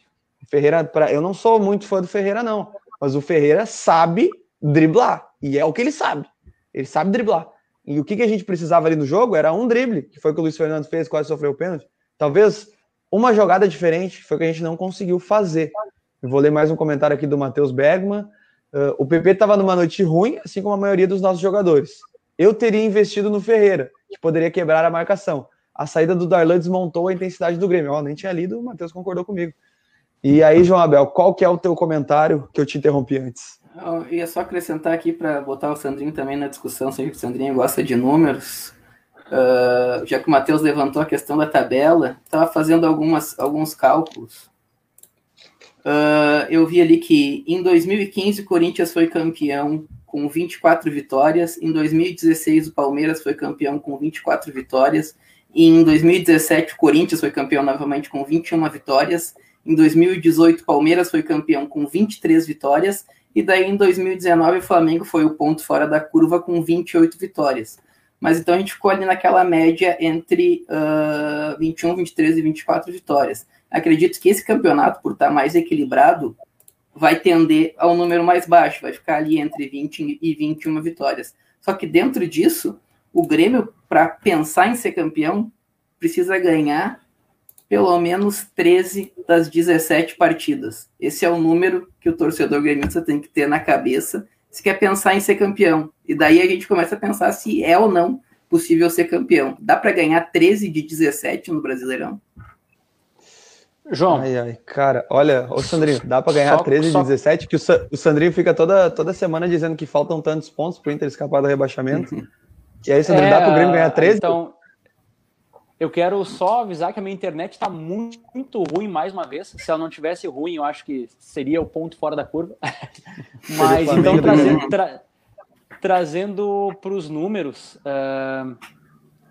Ferreira, pra, eu não sou muito fã do Ferreira, não, mas o Ferreira sabe driblar, e é o que ele sabe. Ele sabe driblar. E o que, que a gente precisava ali no jogo era um drible, que foi o que o Luiz Fernando fez, quase sofreu o pênalti. Talvez uma jogada diferente foi o que a gente não conseguiu fazer. Eu vou ler mais um comentário aqui do Matheus Bergman. Uh, o PP estava numa noite ruim, assim como a maioria dos nossos jogadores. Eu teria investido no Ferreira, que poderia quebrar a marcação a saída do Darlan desmontou a intensidade do Grêmio. Ó, nem tinha lido, o Matheus concordou comigo. E aí, João Abel, qual que é o teu comentário que eu te interrompi antes? Eu ia só acrescentar aqui para botar o Sandrinho também na discussão, que o Sandrinho gosta de números. Uh, já que o Matheus levantou a questão da tabela, estava fazendo algumas, alguns cálculos. Uh, eu vi ali que em 2015 o Corinthians foi campeão com 24 vitórias, em 2016 o Palmeiras foi campeão com 24 vitórias, em 2017, o Corinthians foi campeão novamente com 21 vitórias. Em 2018, o Palmeiras foi campeão com 23 vitórias. E daí, em 2019, o Flamengo foi o ponto fora da curva com 28 vitórias. Mas então a gente ficou ali naquela média entre uh, 21, 23 e 24 vitórias. Acredito que esse campeonato, por estar mais equilibrado, vai tender ao número mais baixo, vai ficar ali entre 20 e 21 vitórias. Só que dentro disso, o Grêmio, para pensar em ser campeão, precisa ganhar pelo menos 13 das 17 partidas. Esse é o número que o torcedor gremista tem que ter na cabeça se quer pensar em ser campeão. E daí a gente começa a pensar se é ou não possível ser campeão. Dá para ganhar 13 de 17 no Brasileirão? João. Ai, ai, cara, olha, ô Sandrinho, dá para ganhar só, 13 só... de 17, que o, o Sandrinho fica toda, toda semana dizendo que faltam tantos pontos para o Inter escapar do rebaixamento. E aí, Sandro, é, dá pro Grêmio ganhar 13? Então, eu quero só avisar que a minha internet está muito, muito ruim mais uma vez. Se ela não tivesse ruim, eu acho que seria o ponto fora da curva. Mas então, trazendo, tra, trazendo para os números, uh,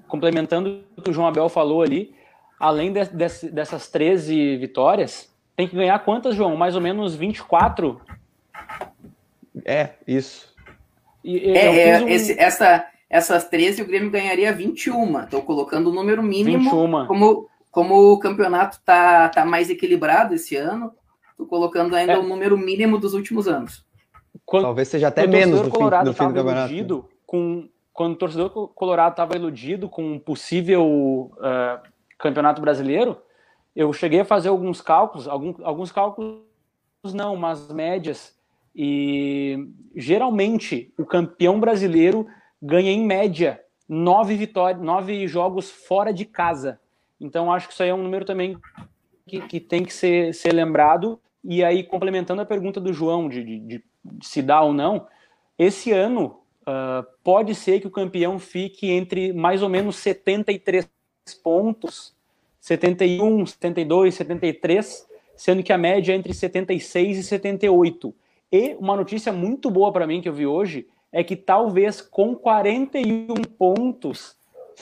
complementando o que o João Abel falou ali, além de, de, dessas 13 vitórias, tem que ganhar quantas, João? Mais ou menos 24? É, isso. E, é, é um... esse, essa, essas 13 o Grêmio ganharia 21. Estou colocando o número mínimo 21. como como o campeonato tá, tá mais equilibrado esse ano, estou colocando ainda é. o número mínimo dos últimos anos. Quando, Talvez seja até menos no fim, no fim do campeonato. Iludido com, quando o torcedor colorado estava iludido com um possível uh, campeonato brasileiro, eu cheguei a fazer alguns cálculos, alguns, alguns cálculos não, mas médias, E geralmente o campeão brasileiro ganha em média nove vitórias, nove jogos fora de casa. Então acho que isso aí é um número também que, que tem que ser, ser lembrado. E aí, complementando a pergunta do João de, de, de se dá ou não, esse ano uh, pode ser que o campeão fique entre mais ou menos 73 pontos, 71, 72, 73, sendo que a média é entre 76 e 78. E uma notícia muito boa para mim que eu vi hoje é que talvez com 41 pontos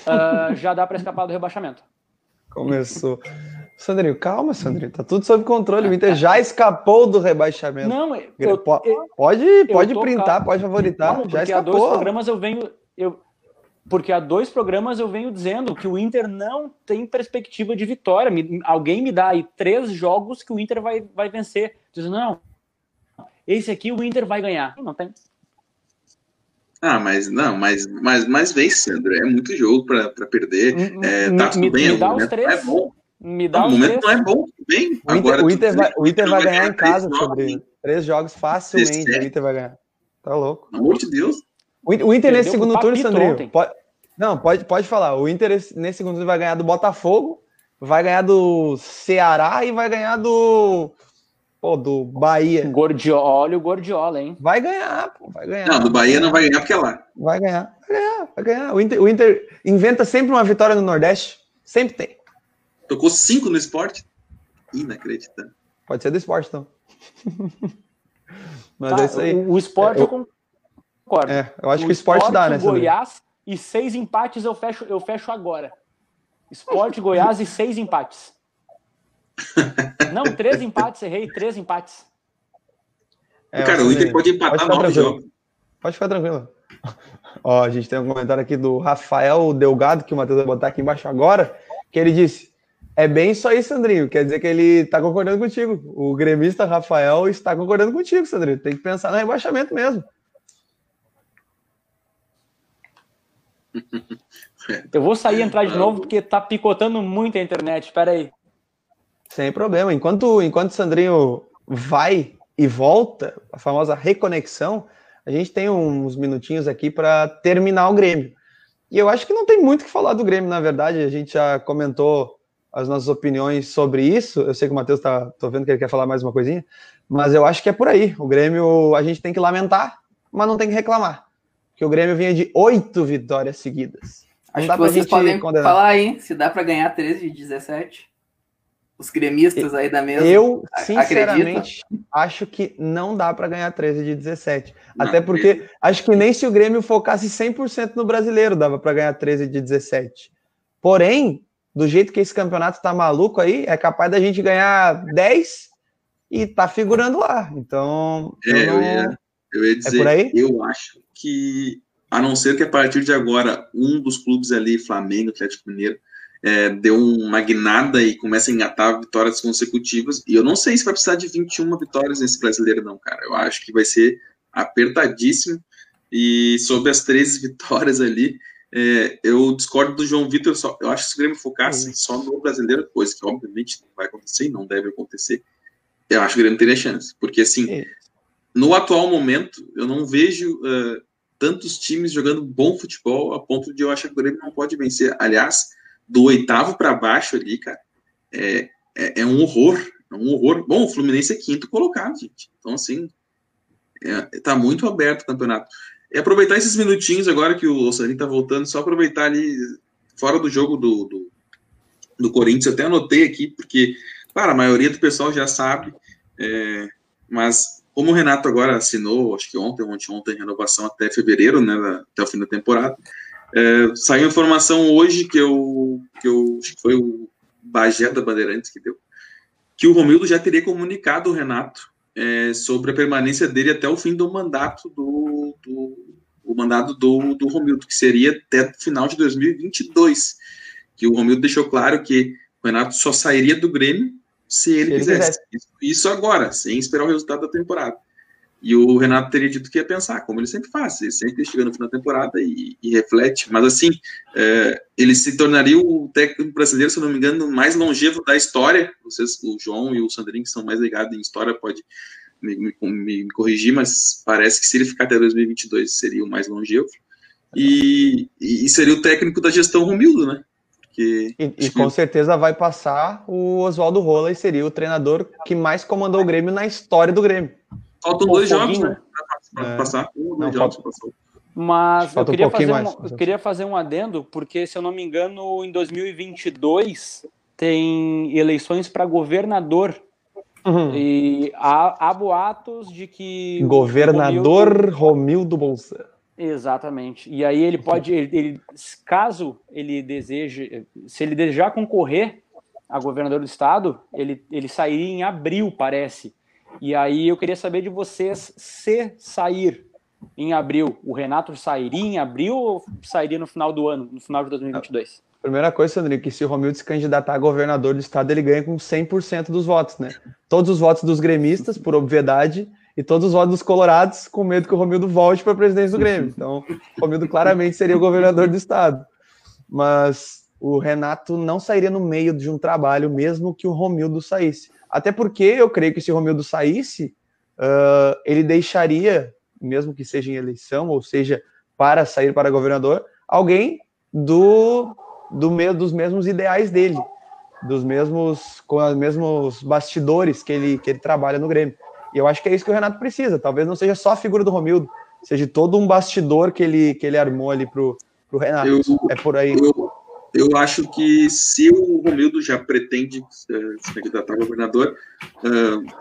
uh, já dá para escapar do rebaixamento. Começou. Sandrinho, calma, Sandrinho, tá tudo sob controle. O Inter já escapou do rebaixamento. Não, eu, pode, pode printar, pode favoritar. Não, já escapou. há dois programas eu venho, eu, porque há dois programas eu venho dizendo que o Inter não tem perspectiva de vitória. Me, alguém me dá aí três jogos que o Inter vai, vai vencer. Diz, não, esse aqui o Inter vai ganhar. Não tem. Ah, mas não, mas, mas, mas vence, Sandro. É muito jogo para perder. É, tá tudo me, bem, me dá os três. É bom. Me dá não, o momento não é bom, bem. O Inter, o Inter, vai, o Inter vai, ganhar em casa, sobre três jogos facilmente. O Inter vai ganhar. Tá louco. Pelo amor de Deus. O Inter, o Inter nesse segundo turno, Sandrinho, pode, não, pode, pode falar. O Inter nesse segundo turno vai ganhar do Botafogo, vai ganhar do Ceará e vai ganhar do Pô, do Bahia. Gordiola, olha o Gordiola, hein? Vai ganhar, pô, vai ganhar. Não, do Bahia não vai ganhar porque é lá. Vai ganhar, vai ganhar, vai ganhar. O Inter, o Inter inventa sempre uma vitória no Nordeste. Sempre tem. Tocou cinco no esporte? Inacreditável. Pode ser do esporte, então. Mas tá, é isso aí. O, o esporte é, eu, eu concordo. É, eu acho o que o esporte, esporte dá, né? Goiás e seis empates eu fecho, eu fecho agora. Esporte, Goiás e seis empates. Não, três empates, errei, três empates. É, Cara, o Inter pode empatar pode nove jogos. Pode ficar tranquilo. Ó, a gente tem um comentário aqui do Rafael Delgado, que o Matheus vai botar aqui embaixo agora, que ele disse: é bem isso aí, Sandrinho. Quer dizer que ele está concordando contigo. O gremista Rafael está concordando contigo, Sandrinho. Tem que pensar no rebaixamento mesmo. Eu vou sair e entrar de novo porque tá picotando muito a internet. Espera aí. Sem problema. Enquanto, enquanto o Sandrinho vai e volta, a famosa reconexão, a gente tem uns minutinhos aqui para terminar o Grêmio. E eu acho que não tem muito o que falar do Grêmio, na verdade. A gente já comentou as nossas opiniões sobre isso. Eu sei que o Matheus está. Tô vendo que ele quer falar mais uma coisinha, mas eu acho que é por aí. O Grêmio a gente tem que lamentar, mas não tem que reclamar. Porque o Grêmio vinha de oito vitórias seguidas. Acho que vocês podem condenar. falar aí se dá para ganhar 13 de 17 os gremistas aí da mesa. Eu, sinceramente, acreditam? acho que não dá para ganhar 13 de 17. Não, Até porque acho que nem se o Grêmio focasse 100% no brasileiro dava para ganhar 13 de 17. Porém, do jeito que esse campeonato tá maluco aí, é capaz da gente ganhar 10 e tá figurando lá. Então. É, eu, não... eu, ia, eu ia dizer, é eu acho que, a não ser que a partir de agora, um dos clubes ali, Flamengo, Atlético Mineiro, é, deu uma guinada e começa a engatar vitórias consecutivas. E eu não sei se vai precisar de 21 vitórias nesse brasileiro, não, cara. Eu acho que vai ser apertadíssimo. E sobre as 13 vitórias ali, é, eu discordo do João Vitor. Só, eu acho que se o Grêmio focasse uhum. só no brasileiro, coisa que obviamente não vai acontecer e não deve acontecer, eu acho que o Grêmio teria chance. Porque, assim, no atual momento, eu não vejo uh, tantos times jogando bom futebol a ponto de eu achar que o Grêmio não pode vencer. Aliás, do oitavo para baixo ali, cara, é, é, é, um horror. É um horror. Bom, o Fluminense é quinto colocado, gente. Então, assim, é, tá muito aberto o campeonato. E aproveitar esses minutinhos agora que o Salim tá voltando, só aproveitar ali, fora do jogo do, do, do Corinthians, eu até anotei aqui, porque, claro, a maioria do pessoal já sabe, é, mas como o Renato agora assinou, acho que ontem, ontem, ontem, renovação até fevereiro, né, até o fim da temporada, é, saiu informação hoje que eu, que eu acho que foi o Bagé da Bandeirantes que deu, que o Romildo já teria comunicado o Renato é, sobre a permanência dele até o fim do mandato do, do o mandato do, do Romildo, que seria até o final de 2022. Que o Romildo deixou claro que o Renato só sairia do Grêmio se ele, se ele quisesse. Isso, isso agora, sem esperar o resultado da temporada. E o Renato teria dito que ia pensar, como ele sempre faz, ele sempre chega no final da temporada e, e reflete. Mas assim, é, ele se tornaria o técnico brasileiro, se não me engano, mais longevo da história. Vocês, o João e o Sandrinho, que são mais ligados em história, pode, me, me, me, corrigir, mas parece que se ele ficar até 2022 seria o mais longevo. E, e seria o técnico da gestão Romildo, né? Porque, e, e com que... certeza vai passar o Oswaldo Rola e seria o treinador que mais comandou o Grêmio na história do Grêmio. Faltam dois jogos, né? Pra, é. passar. Um, dois jogos falta... Mas eu queria, um fazer um, eu queria fazer um adendo, porque, se eu não me engano, em 2022 tem eleições para governador. Uhum. E há, há, boatos de que. Governador Romildo, Romildo Bolsa. Exatamente. E aí ele pode, ele, ele, caso ele deseje, se ele desejar concorrer a governador do estado, ele, ele sairia em abril, parece. E aí eu queria saber de vocês se sair em abril, o Renato sairia em abril ou sairia no final do ano, no final de 2022? Primeira coisa, Sandrinho, que se o Romildo se candidatar a governador do estado, ele ganha com 100% dos votos, né? Todos os votos dos gremistas, por obviedade, e todos os votos dos colorados com medo que o Romildo volte para a presidência do Grêmio. Então, o Romildo claramente seria o governador do estado. Mas o Renato não sairia no meio de um trabalho, mesmo que o Romildo saísse. Até porque eu creio que se o Romildo saísse, uh, ele deixaria, mesmo que seja em eleição, ou seja, para sair para governador, alguém do, do meio dos mesmos ideais dele, dos mesmos com os mesmos bastidores que ele, que ele trabalha no Grêmio. E eu acho que é isso que o Renato precisa. Talvez não seja só a figura do Romildo, seja todo um bastidor que ele, que ele armou ali pro, pro Renato. Eu, é por aí. Eu, eu acho que se o Romildo já pretende uh, se candidatar a governador,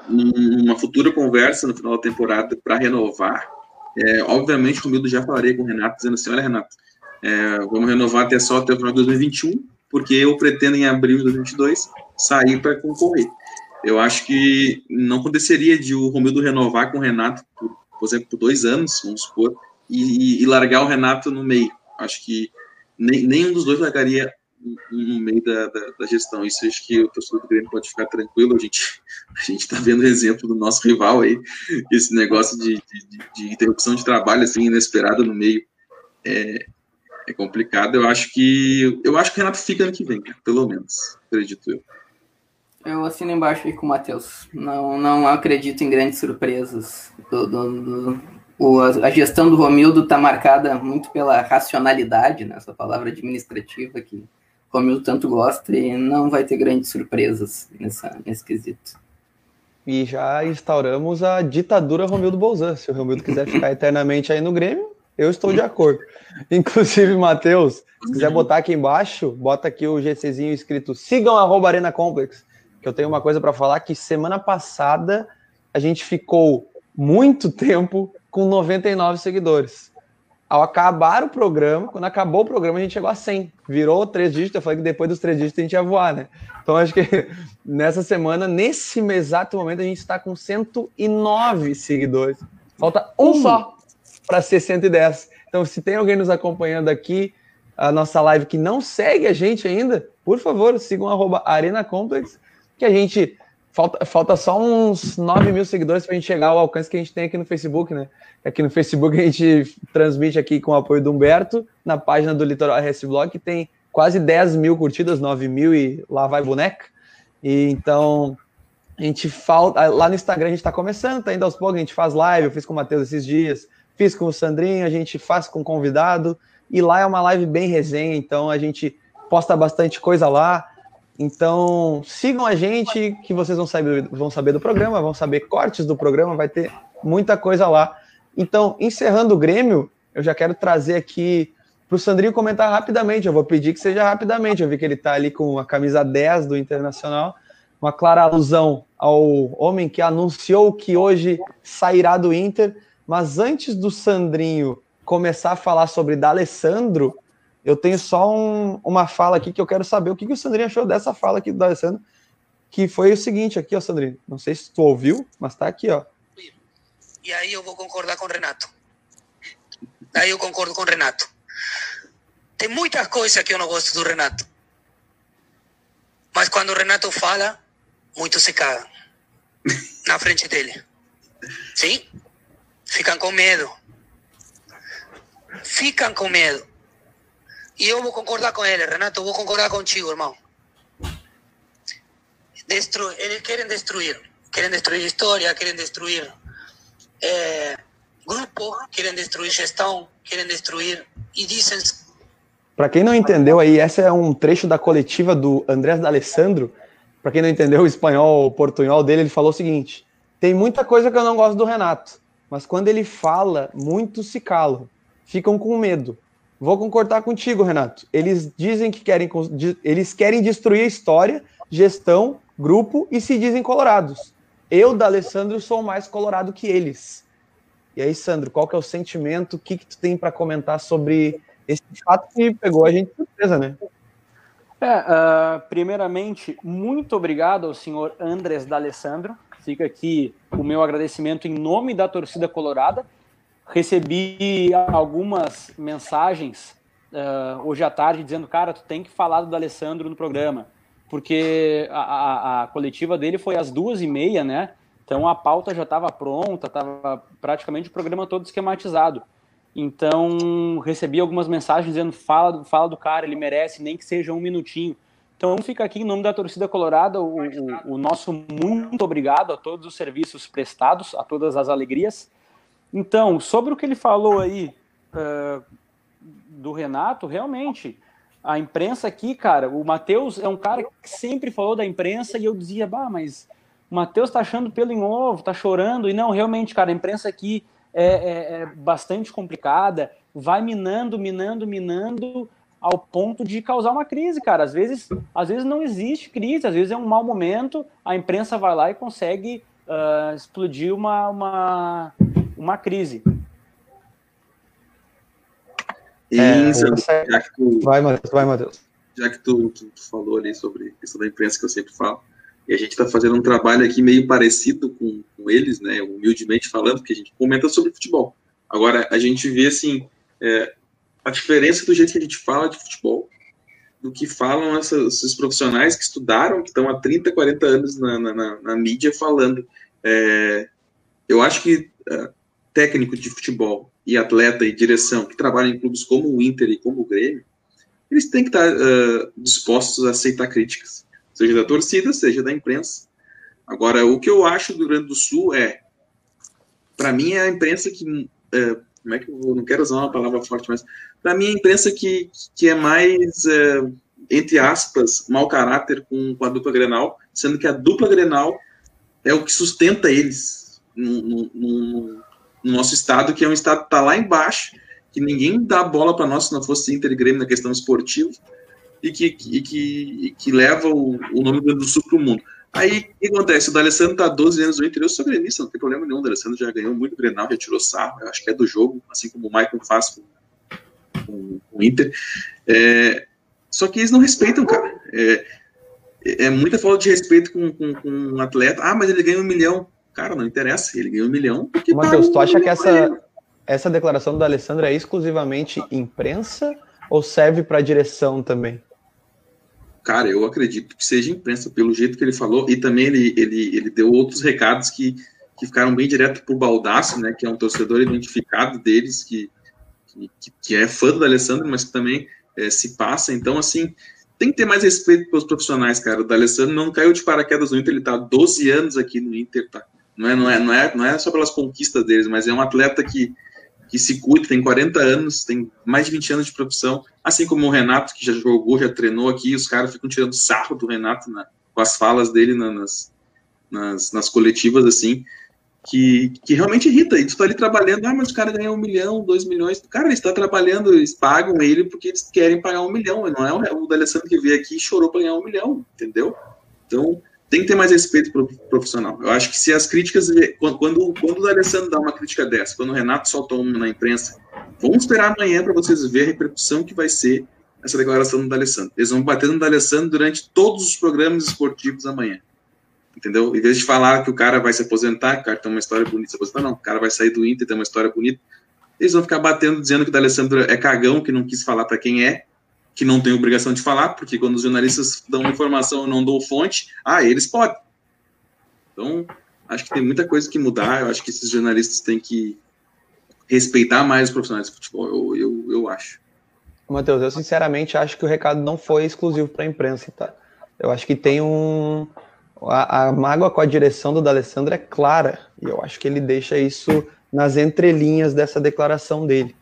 numa futura conversa no final da temporada para renovar, é, obviamente o Romildo já falaria com o Renato, dizendo assim: olha, Renato, é, vamos renovar até só até o final de 2021, porque eu pretendo em abril de 2022 sair para concorrer. Eu acho que não aconteceria de o Romildo renovar com o Renato, por, por exemplo, por dois anos, vamos supor, e, e, largar o Renato no meio. Acho que nem, nenhum dos dois largaria no meio da, da, da, gestão. Isso acho que o torcedor do Grêmio pode ficar tranquilo. A gente a gente está vendo o exemplo do nosso rival aí, esse negócio de, de, de, interrupção de trabalho assim inesperada no meio é, é complicado. Eu acho que eu acho que o Renato fica ano que vem, pelo menos, acredito eu. Eu assino embaixo aí com o Matheus. Não, não acredito em grandes surpresas. Do, do, do, o, a gestão do Romildo está marcada muito pela racionalidade, né, essa palavra administrativa que o Romildo tanto gosta, e não vai ter grandes surpresas nessa, nesse quesito. E já instauramos a ditadura Romildo Bolzan. Se o Romildo quiser ficar eternamente aí no Grêmio, eu estou de acordo. Inclusive, Matheus, se quiser botar aqui embaixo, bota aqui o GCzinho escrito sigam arroba Arena Complex que eu tenho uma coisa para falar que semana passada a gente ficou muito tempo com 99 seguidores. Ao acabar o programa, quando acabou o programa, a gente chegou a 100. Virou três dígitos, eu falei que depois dos três dígitos a gente ia voar, né? Então acho que nessa semana, nesse exato momento, a gente está com 109 seguidores. Falta um só para ser 110. Então, se tem alguém nos acompanhando aqui, a nossa live que não segue a gente ainda, por favor, sigam arroba Arena Complex que a gente. Falta, falta só uns 9 mil seguidores para a gente chegar ao alcance que a gente tem aqui no Facebook, né? Aqui no Facebook a gente transmite aqui com o apoio do Humberto, na página do Litoral RS Blog, que tem quase 10 mil curtidas, 9 mil e lá vai boneca. E então a gente falta. Lá no Instagram a gente está começando, tá indo aos poucos, a gente faz live, eu fiz com o Matheus esses dias, fiz com o Sandrinho, a gente faz com convidado, e lá é uma live bem resenha, então a gente posta bastante coisa lá. Então, sigam a gente, que vocês vão saber, vão saber do programa, vão saber cortes do programa, vai ter muita coisa lá. Então, encerrando o Grêmio, eu já quero trazer aqui para o Sandrinho comentar rapidamente. Eu vou pedir que seja rapidamente. Eu vi que ele está ali com a camisa 10 do Internacional, uma clara alusão ao homem que anunciou que hoje sairá do Inter. Mas antes do Sandrinho começar a falar sobre D'Alessandro, eu tenho só um, uma fala aqui que eu quero saber o que, que o Sandrinho achou dessa fala aqui do Alessandro, que foi o seguinte aqui, ó, Sandrinho. Não sei se tu ouviu, mas tá aqui, ó. E aí eu vou concordar com o Renato. Aí eu concordo com o Renato. Tem muitas coisas que eu não gosto do Renato. Mas quando o Renato fala, muitos se cagam na frente dele. Sim? Ficam com medo. Ficam com medo. E eu vou concordar com ele, Renato, vou concordar contigo, irmão. Destru... Eles querem destruir. querem destruir história, querem destruir é, grupo, querem destruir gestão, querem destruir e dizem. Para quem não entendeu aí, essa é um trecho da coletiva do Andrés D'Alessandro. Para quem não entendeu o espanhol, o portunhol dele, ele falou o seguinte: tem muita coisa que eu não gosto do Renato, mas quando ele fala, muitos se calam, ficam com medo. Vou concordar contigo, Renato. Eles dizem que querem, eles querem destruir a história, gestão, grupo e se dizem colorados. Eu, da Alessandro, sou mais colorado que eles. E aí, Sandro, qual que é o sentimento? O que, que tu tem para comentar sobre esse fato que pegou a gente de surpresa, né? É, uh, primeiramente, muito obrigado ao senhor Andrés D'Alessandro. Fica aqui o meu agradecimento em nome da torcida colorada. Recebi algumas mensagens uh, hoje à tarde dizendo, cara, tu tem que falar do D'Alessandro no programa, porque a, a, a coletiva dele foi às duas e meia, né? Então a pauta já estava pronta, estava praticamente o programa todo esquematizado. Então recebi algumas mensagens dizendo fala, fala do cara, ele merece, nem que seja um minutinho. Então fica aqui em nome da torcida colorada o, o, o nosso muito obrigado a todos os serviços prestados, a todas as alegrias. Então, sobre o que ele falou aí uh, do Renato, realmente, a imprensa aqui, cara, o Matheus é um cara que sempre falou da imprensa e eu dizia, bah, mas o Matheus tá achando pelo em ovo, tá chorando. E não, realmente, cara, a imprensa aqui é, é, é bastante complicada, vai minando, minando, minando ao ponto de causar uma crise, cara. Às vezes, às vezes não existe crise, às vezes é um mau momento, a imprensa vai lá e consegue uh, explodir uma, uma, uma crise. E, é, já que tu, vai, Matheus, vai, Matheus. Já que tu, tu, tu, falou ali sobre isso da imprensa que eu sempre falo, e a gente está fazendo um trabalho aqui meio parecido com, com, eles, né, humildemente falando, porque a gente comenta sobre futebol. Agora, a gente vê, assim, é, a diferença do jeito que a gente fala de futebol, do que falam essas, esses profissionais que estudaram, que estão há 30, 40 anos na, na, na, na mídia falando. É, eu acho que é, técnico de futebol e atleta e direção que trabalham em clubes como o Inter e como o Grêmio, eles têm que estar uh, dispostos a aceitar críticas, seja da torcida, seja da imprensa. Agora, o que eu acho do Rio Grande do Sul é, para mim, é a imprensa que, uh, como é que eu não quero usar uma palavra forte, mas para mim, é a imprensa que, que é mais, uh, entre aspas, mau caráter com, com a dupla Grenal, sendo que a dupla Grenal é o que sustenta eles no, no, no no nosso estado, que é um estado que está lá embaixo, que ninguém dá bola para nós se não fosse Inter e Grêmio na questão esportiva, e que, e que, e que leva o, o nome do Sul para o mundo. Aí, o que acontece? O D'Alessandro está 12 anos no Inter, eu sou gremista, não tem problema nenhum, o D'Alessandro já ganhou muito Grenal, já tirou sarro, acho que é do jogo, assim como o Michael faz com, com, com o Inter. É, só que eles não respeitam, cara. É, é muita falta de respeito com, com, com um atleta. Ah, mas ele ganha um milhão. Cara, não interessa, ele ganhou um milhão. Matheus, tá tu acha que essa, essa declaração do Alessandro é exclusivamente imprensa ou serve para a direção também? Cara, eu acredito que seja imprensa, pelo jeito que ele falou, e também ele, ele, ele deu outros recados que, que ficaram bem direto para o Baldaço, né, que é um torcedor identificado deles, que, que, que é fã do Alessandro, mas que também é, se passa. Então, assim, tem que ter mais respeito pelos profissionais, cara. O D'Alessandro não caiu de paraquedas no Inter, ele tá 12 anos aqui no Inter, tá? Não é, não, é, não, é, não é só pelas conquistas deles, mas é um atleta que, que se cuida, tem 40 anos, tem mais de 20 anos de profissão, assim como o Renato, que já jogou, já treinou aqui, os caras ficam tirando sarro do Renato na, com as falas dele na, nas, nas, nas coletivas, assim, que, que realmente irrita. E tu tá ali trabalhando, ah, mas o cara ganha um milhão, dois milhões. Cara, ele está trabalhando, eles pagam ele porque eles querem pagar um milhão. Não é o, o D'Alessandro que veio aqui e chorou para ganhar um milhão, entendeu? Então, tem que ter mais respeito pro profissional. Eu acho que se as críticas, quando, quando, quando o Alessandro dá uma crítica dessa, quando o Renato soltou uma na imprensa, vamos esperar amanhã para vocês verem a repercussão que vai ser essa declaração do Alessandro. Eles vão bater no Alessandro durante todos os programas esportivos amanhã. Entendeu? Em vez de falar que o cara vai se aposentar, que o cara tem uma história bonita, se aposentar, não, o cara vai sair do Inter, tem uma história bonita. Eles vão ficar batendo, dizendo que o Alessandro é cagão, que não quis falar para quem é, que não tem obrigação de falar, porque quando os jornalistas dão informação eu não dou fonte, ah, eles podem. Então, acho que tem muita coisa que mudar, eu acho que esses jornalistas têm que respeitar mais os profissionais de futebol, eu, eu, eu acho. Matheus, eu sinceramente acho que o recado não foi exclusivo para a imprensa, tá? Eu acho que tem um, A, a mágoa com a direção do D'Alessandro é clara, e eu acho que ele deixa isso nas entrelinhas dessa declaração dele.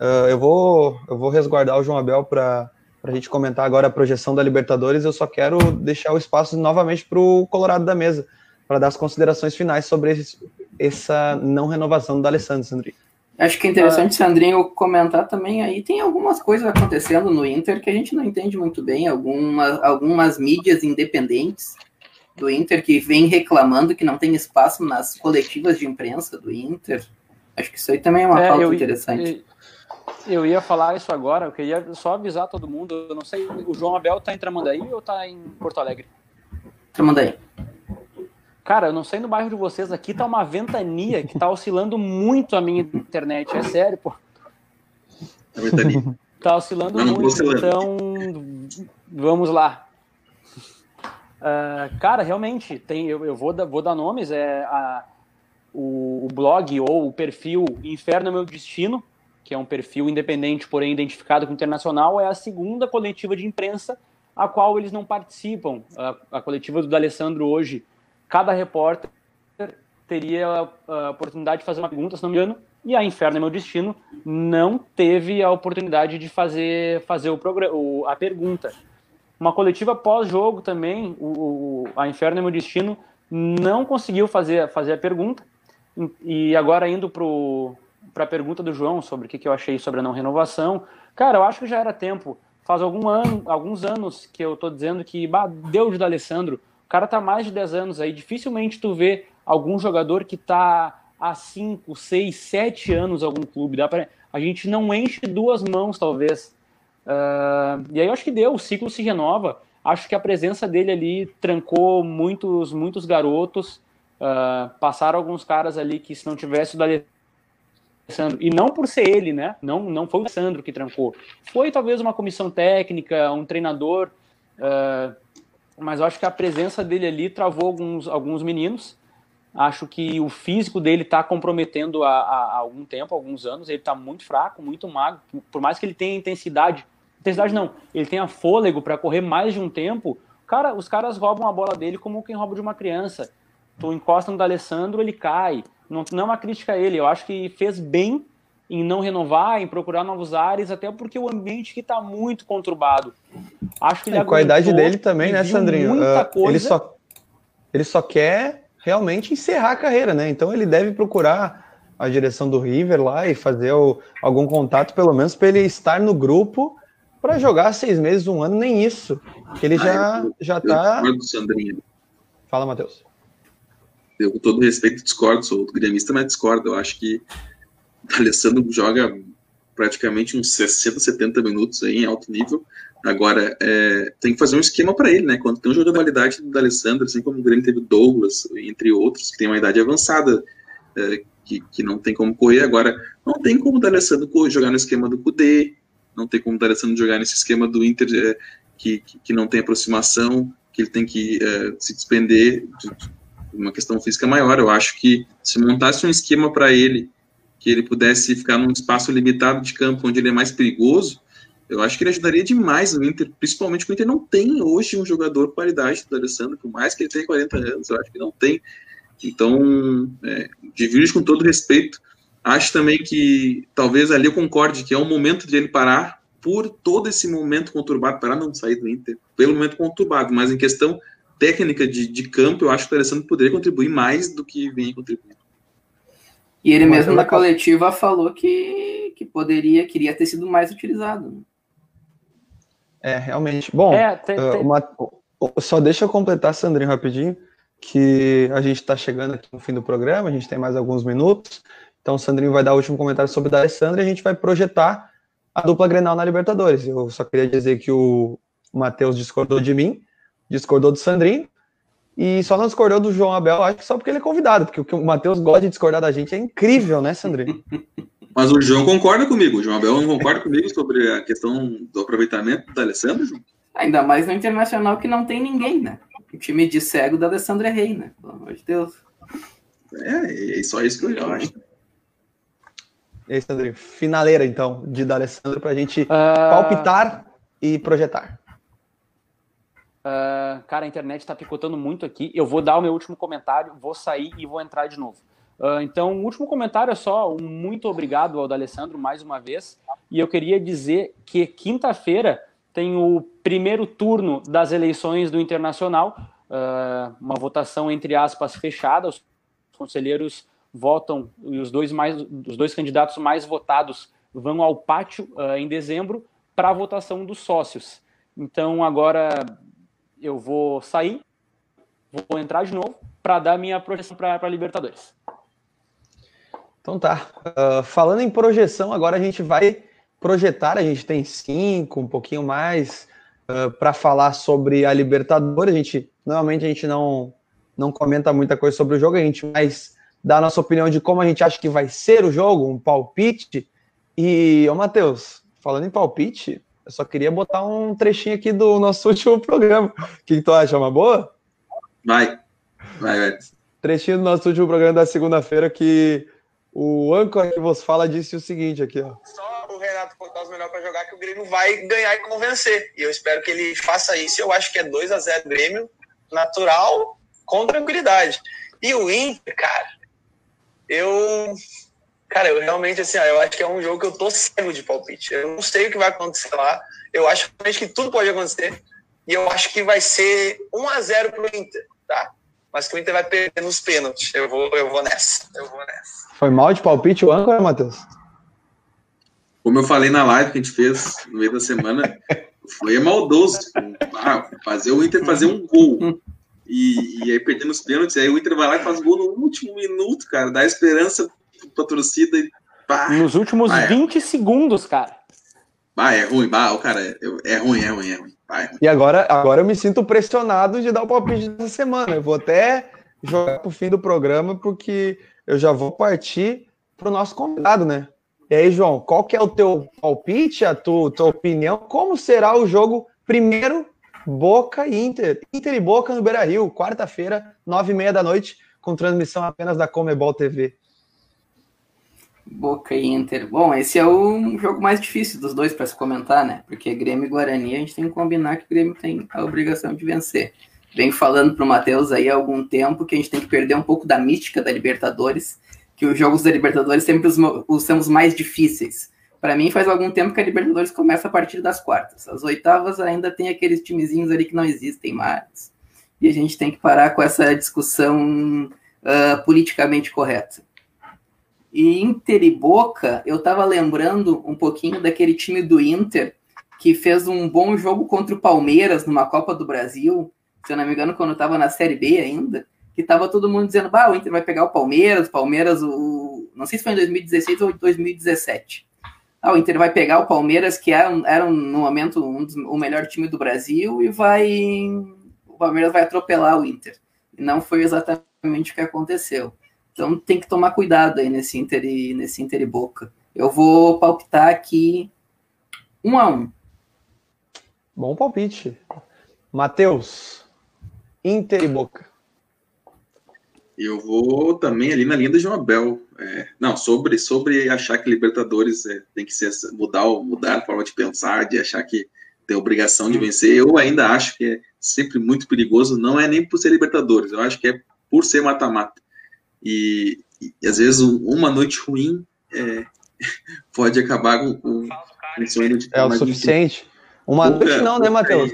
Uh, eu, vou, eu vou resguardar o João Abel para a gente comentar agora a projeção da Libertadores. Eu só quero deixar o espaço novamente para o Colorado da mesa, para dar as considerações finais sobre esse, essa não renovação do D'Alessandro, Sandrinho. Acho que é interessante, Sandrinho, comentar também aí. Tem algumas coisas acontecendo no Inter que a gente não entende muito bem. Algumas, algumas mídias independentes do Inter que vem reclamando que não tem espaço nas coletivas de imprensa do Inter. Acho que isso aí também é uma é, pauta eu, interessante. Eu, ia falar isso agora, eu queria só avisar todo mundo. Eu não sei, o João Abel tá em Tramandaí ou tá em Porto Alegre? Tramandaí. Cara, eu não sei no bairro de vocês, aqui tá uma ventania que tá oscilando muito a minha internet. É sério, pô. A ventania. Tá oscilando não, muito, oscilando. então vamos lá. Uh, cara, realmente, tem, eu, eu vou, da, vou dar nomes, é a, o, o, blog ou o perfil Inferno é Meu Destino, que é um perfil independente, porém identificado com internacional, é a segunda coletiva de imprensa a qual eles não participam. A, a coletiva do D'Alessandro hoje cada repórter teria a oportunidade de fazer uma pergunta, se não me engano, e a Inferno é Meu Destino não teve a oportunidade de fazer, fazer o programa, a pergunta. Uma coletiva pós-jogo também, o, a Inferno é Meu Destino não conseguiu fazer, fazer a pergunta, e agora indo para a pergunta do João sobre o que, que eu achei sobre a não renovação, cara, eu acho que já era tempo. Faz algum ano, alguns anos que eu estou dizendo que bah, deu de Alessandro cara tá mais de 10 anos aí, dificilmente tu vê algum jogador que tá há 5, 6, 7 anos em algum clube. Dá pra... A gente não enche duas mãos, talvez. Uh, e aí eu acho que deu, o ciclo se renova. Acho que a presença dele ali trancou muitos, muitos garotos. Uh, passaram alguns caras ali que se não tivesse o Alessandro, e não por ser ele, né? Não, não foi o Alessandro que trancou. Foi talvez uma comissão técnica, um treinador. Uh, mas eu acho que a presença dele ali travou alguns, alguns meninos. Acho que o físico dele está comprometendo há, há, algum tempo, alguns anos. Ele está muito fraco, muito magro. Por mais que ele tenha intensidade, intensidade não, ele tenha fôlego para correr mais de um tempo. Cara, os caras roubam a bola dele como quem rouba de uma criança. Tu encosta no D'Alessandro, ele cai. Não, não é uma crítica a ele. Eu acho que fez bem em não renovar, em procurar novos ares, até porque o ambiente que está muito conturbado. Acho que ele é, com a idade dele também, né, Sandrinho? Uh, ele, só, ele só quer realmente encerrar a carreira, né? Então ele deve procurar a direção do River lá e fazer o, algum contato, pelo menos, para ele estar no grupo para jogar seis meses, um ano, nem isso. Ele já, ah, já tá. Sandrinho. Fala, Matheus. Eu, com todo respeito, discordo, sou gremista, mas discordo. Eu acho que o Alessandro joga praticamente uns 60, 70 minutos aí em alto nível. Agora, é, tem que fazer um esquema para ele, né? Quando tem um jogo de qualidade do Alessandro, assim como o Grêmio teve Douglas, entre outros, que tem uma idade avançada, é, que, que não tem como correr. Agora, não tem como o Alessandro jogar no esquema do Cudê, não tem como o Alessandro jogar nesse esquema do Inter, é, que, que, que, não tem aproximação, que ele tem que é, se despender de, de uma questão física maior. Eu acho que se montasse um esquema para ele que ele pudesse ficar num espaço limitado de campo onde ele é mais perigoso, eu acho que ele ajudaria demais o Inter, principalmente porque o Inter não tem hoje um jogador de qualidade do Alessandro, por mais que ele tenha 40 anos, eu acho que não tem. Então, é, divirjo com todo respeito. Acho também que talvez ali eu concorde que é o momento de ele parar por todo esse momento conturbado, para não sair do Inter, pelo momento conturbado, mas em questão técnica de, de campo, eu acho que o Alessandro poderia contribuir mais do que vem contribuindo. E ele mesmo na coletiva falou que, que poderia, queria ter sido mais utilizado. É, realmente. Bom, é, tem, uh, tem... Uma, só deixa eu completar, Sandrinho, rapidinho, que a gente está chegando aqui no fim do programa, a gente tem mais alguns minutos. Então, o Sandrinho vai dar o último comentário sobre o Alessandro e a gente vai projetar a dupla Grenal na Libertadores. Eu só queria dizer que o Matheus discordou de mim, discordou do Sandrinho, e só não discordou do João Abel, acho que só porque ele é convidado, porque o que o Matheus gosta de discordar da gente é incrível, né, Sandrinho? Mas o João concorda comigo, o João Abel não concorda comigo sobre a questão do aproveitamento do Alessandro, João? Ainda mais no Internacional que não tem ninguém, né? O time de cego da Alessandro é rei, né? Pelo amor de Deus. É, é só isso que eu acho. E aí, Sandrinho, finaleira, então, de D'Alessandro para a gente uh... palpitar e projetar. Uh, cara, a internet está picotando muito aqui. Eu vou dar o meu último comentário, vou sair e vou entrar de novo. Uh, então, o último comentário é só um muito obrigado ao D'Alessandro mais uma vez. E eu queria dizer que quinta-feira tem o primeiro turno das eleições do Internacional, uh, uma votação entre aspas fechada. Os conselheiros votam e os dois mais, os dois candidatos mais votados vão ao pátio em dezembro para a votação dos sócios. Então, agora eu vou sair, vou entrar de novo para dar minha projeção para Libertadores. Então tá. Uh, falando em projeção, agora a gente vai projetar. A gente tem cinco, um pouquinho mais, uh, ah, para falar sobre a Libertadores. A gente normalmente a gente não não comenta muita coisa sobre o jogo, a gente mais dá a nossa opinião de como a gente acha que vai ser o jogo, um palpite. E, ô Matheus, falando em palpite, eu só queria botar um trechinho aqui do nosso último programa. O que, tu acha? Uma boa? Vai. Vai, vai. Trechinho do nosso último programa da segunda-feira que o âncora que vos fala disse o seguinte aqui, ó. Só o Renato botar os melhores para jogar que o Grêmio vai ganhar e convencer. E eu espero que ele faça isso. Eu acho que é 2 a 0 Grêmio, natural, com tranquilidade. E o Inter, cara, eu Cara, eu realmente, assim, ó, eu acho que é um jogo que eu tô cego de palpite. Eu não sei o que vai acontecer lá. Eu acho que tudo pode acontecer. E eu acho que vai ser 1 a 0 pro Inter, tá? Mas que o Inter vai perder nos pênaltis. Eu vou, eu vou nessa. Eu vou nessa. Foi mal de palpite o âncora, Matheus? Como eu falei na live que a gente fez no meio da semana, foi maldoso. Ah, fazer o Inter fazer um gol. E, e aí perdendo os pênaltis, aí o Inter vai lá e faz gol no último minuto, cara. Dá esperança pra torcida e pá, Nos últimos pá, 20 é. segundos, cara. Bah, é ruim, bah, o cara, é, é ruim, é ruim, é ruim, bah, é ruim. E agora, agora eu me sinto pressionado de dar o palpite dessa semana. Eu vou até jogar pro fim do programa, porque eu já vou partir pro nosso convidado, né? E aí, João, qual que é o teu palpite, a tua, tua opinião? Como será o jogo primeiro Boca e Inter? Inter e Boca no Beira-Rio, quarta-feira, nove e meia da noite, com transmissão apenas da Comebol TV. Boca e Inter. Bom, esse é o jogo mais difícil dos dois para se comentar, né? Porque Grêmio e Guarani a gente tem que combinar que o Grêmio tem a obrigação de vencer. Vem falando para o Matheus aí há algum tempo que a gente tem que perder um pouco da mística da Libertadores, que os jogos da Libertadores sempre os, os são os mais difíceis. Para mim, faz algum tempo que a Libertadores começa a partir das quartas. As oitavas ainda tem aqueles timezinhos ali que não existem mais. E a gente tem que parar com essa discussão uh, politicamente correta. E Inter e Boca, eu tava lembrando um pouquinho daquele time do Inter que fez um bom jogo contra o Palmeiras numa Copa do Brasil, se eu não me engano, quando tava na Série B ainda, que tava todo mundo dizendo, bah, o Inter vai pegar o Palmeiras, o Palmeiras, o... não sei se foi em 2016 ou 2017. Ah, o Inter vai pegar o Palmeiras, que era, era no momento um dos, o melhor time do Brasil, e vai. O Palmeiras vai atropelar o Inter. E não foi exatamente o que aconteceu. Então tem que tomar cuidado aí nesse Inter e, nesse Inter e Boca. Eu vou palpitar aqui um a um. Bom palpite. Matheus, Inter e Boca. Eu vou também ali na linha do João Abel. É, não, sobre, sobre achar que Libertadores é, tem que ser mudar, mudar a forma de pensar, de achar que tem obrigação de vencer. Eu ainda acho que é sempre muito perigoso. Não é nem por ser Libertadores, eu acho que é por ser mata-mata. E, e às vezes uma noite ruim é, pode acabar com, com, sonho de É o suficiente. Uma Pouca, noite não, né, Matheus?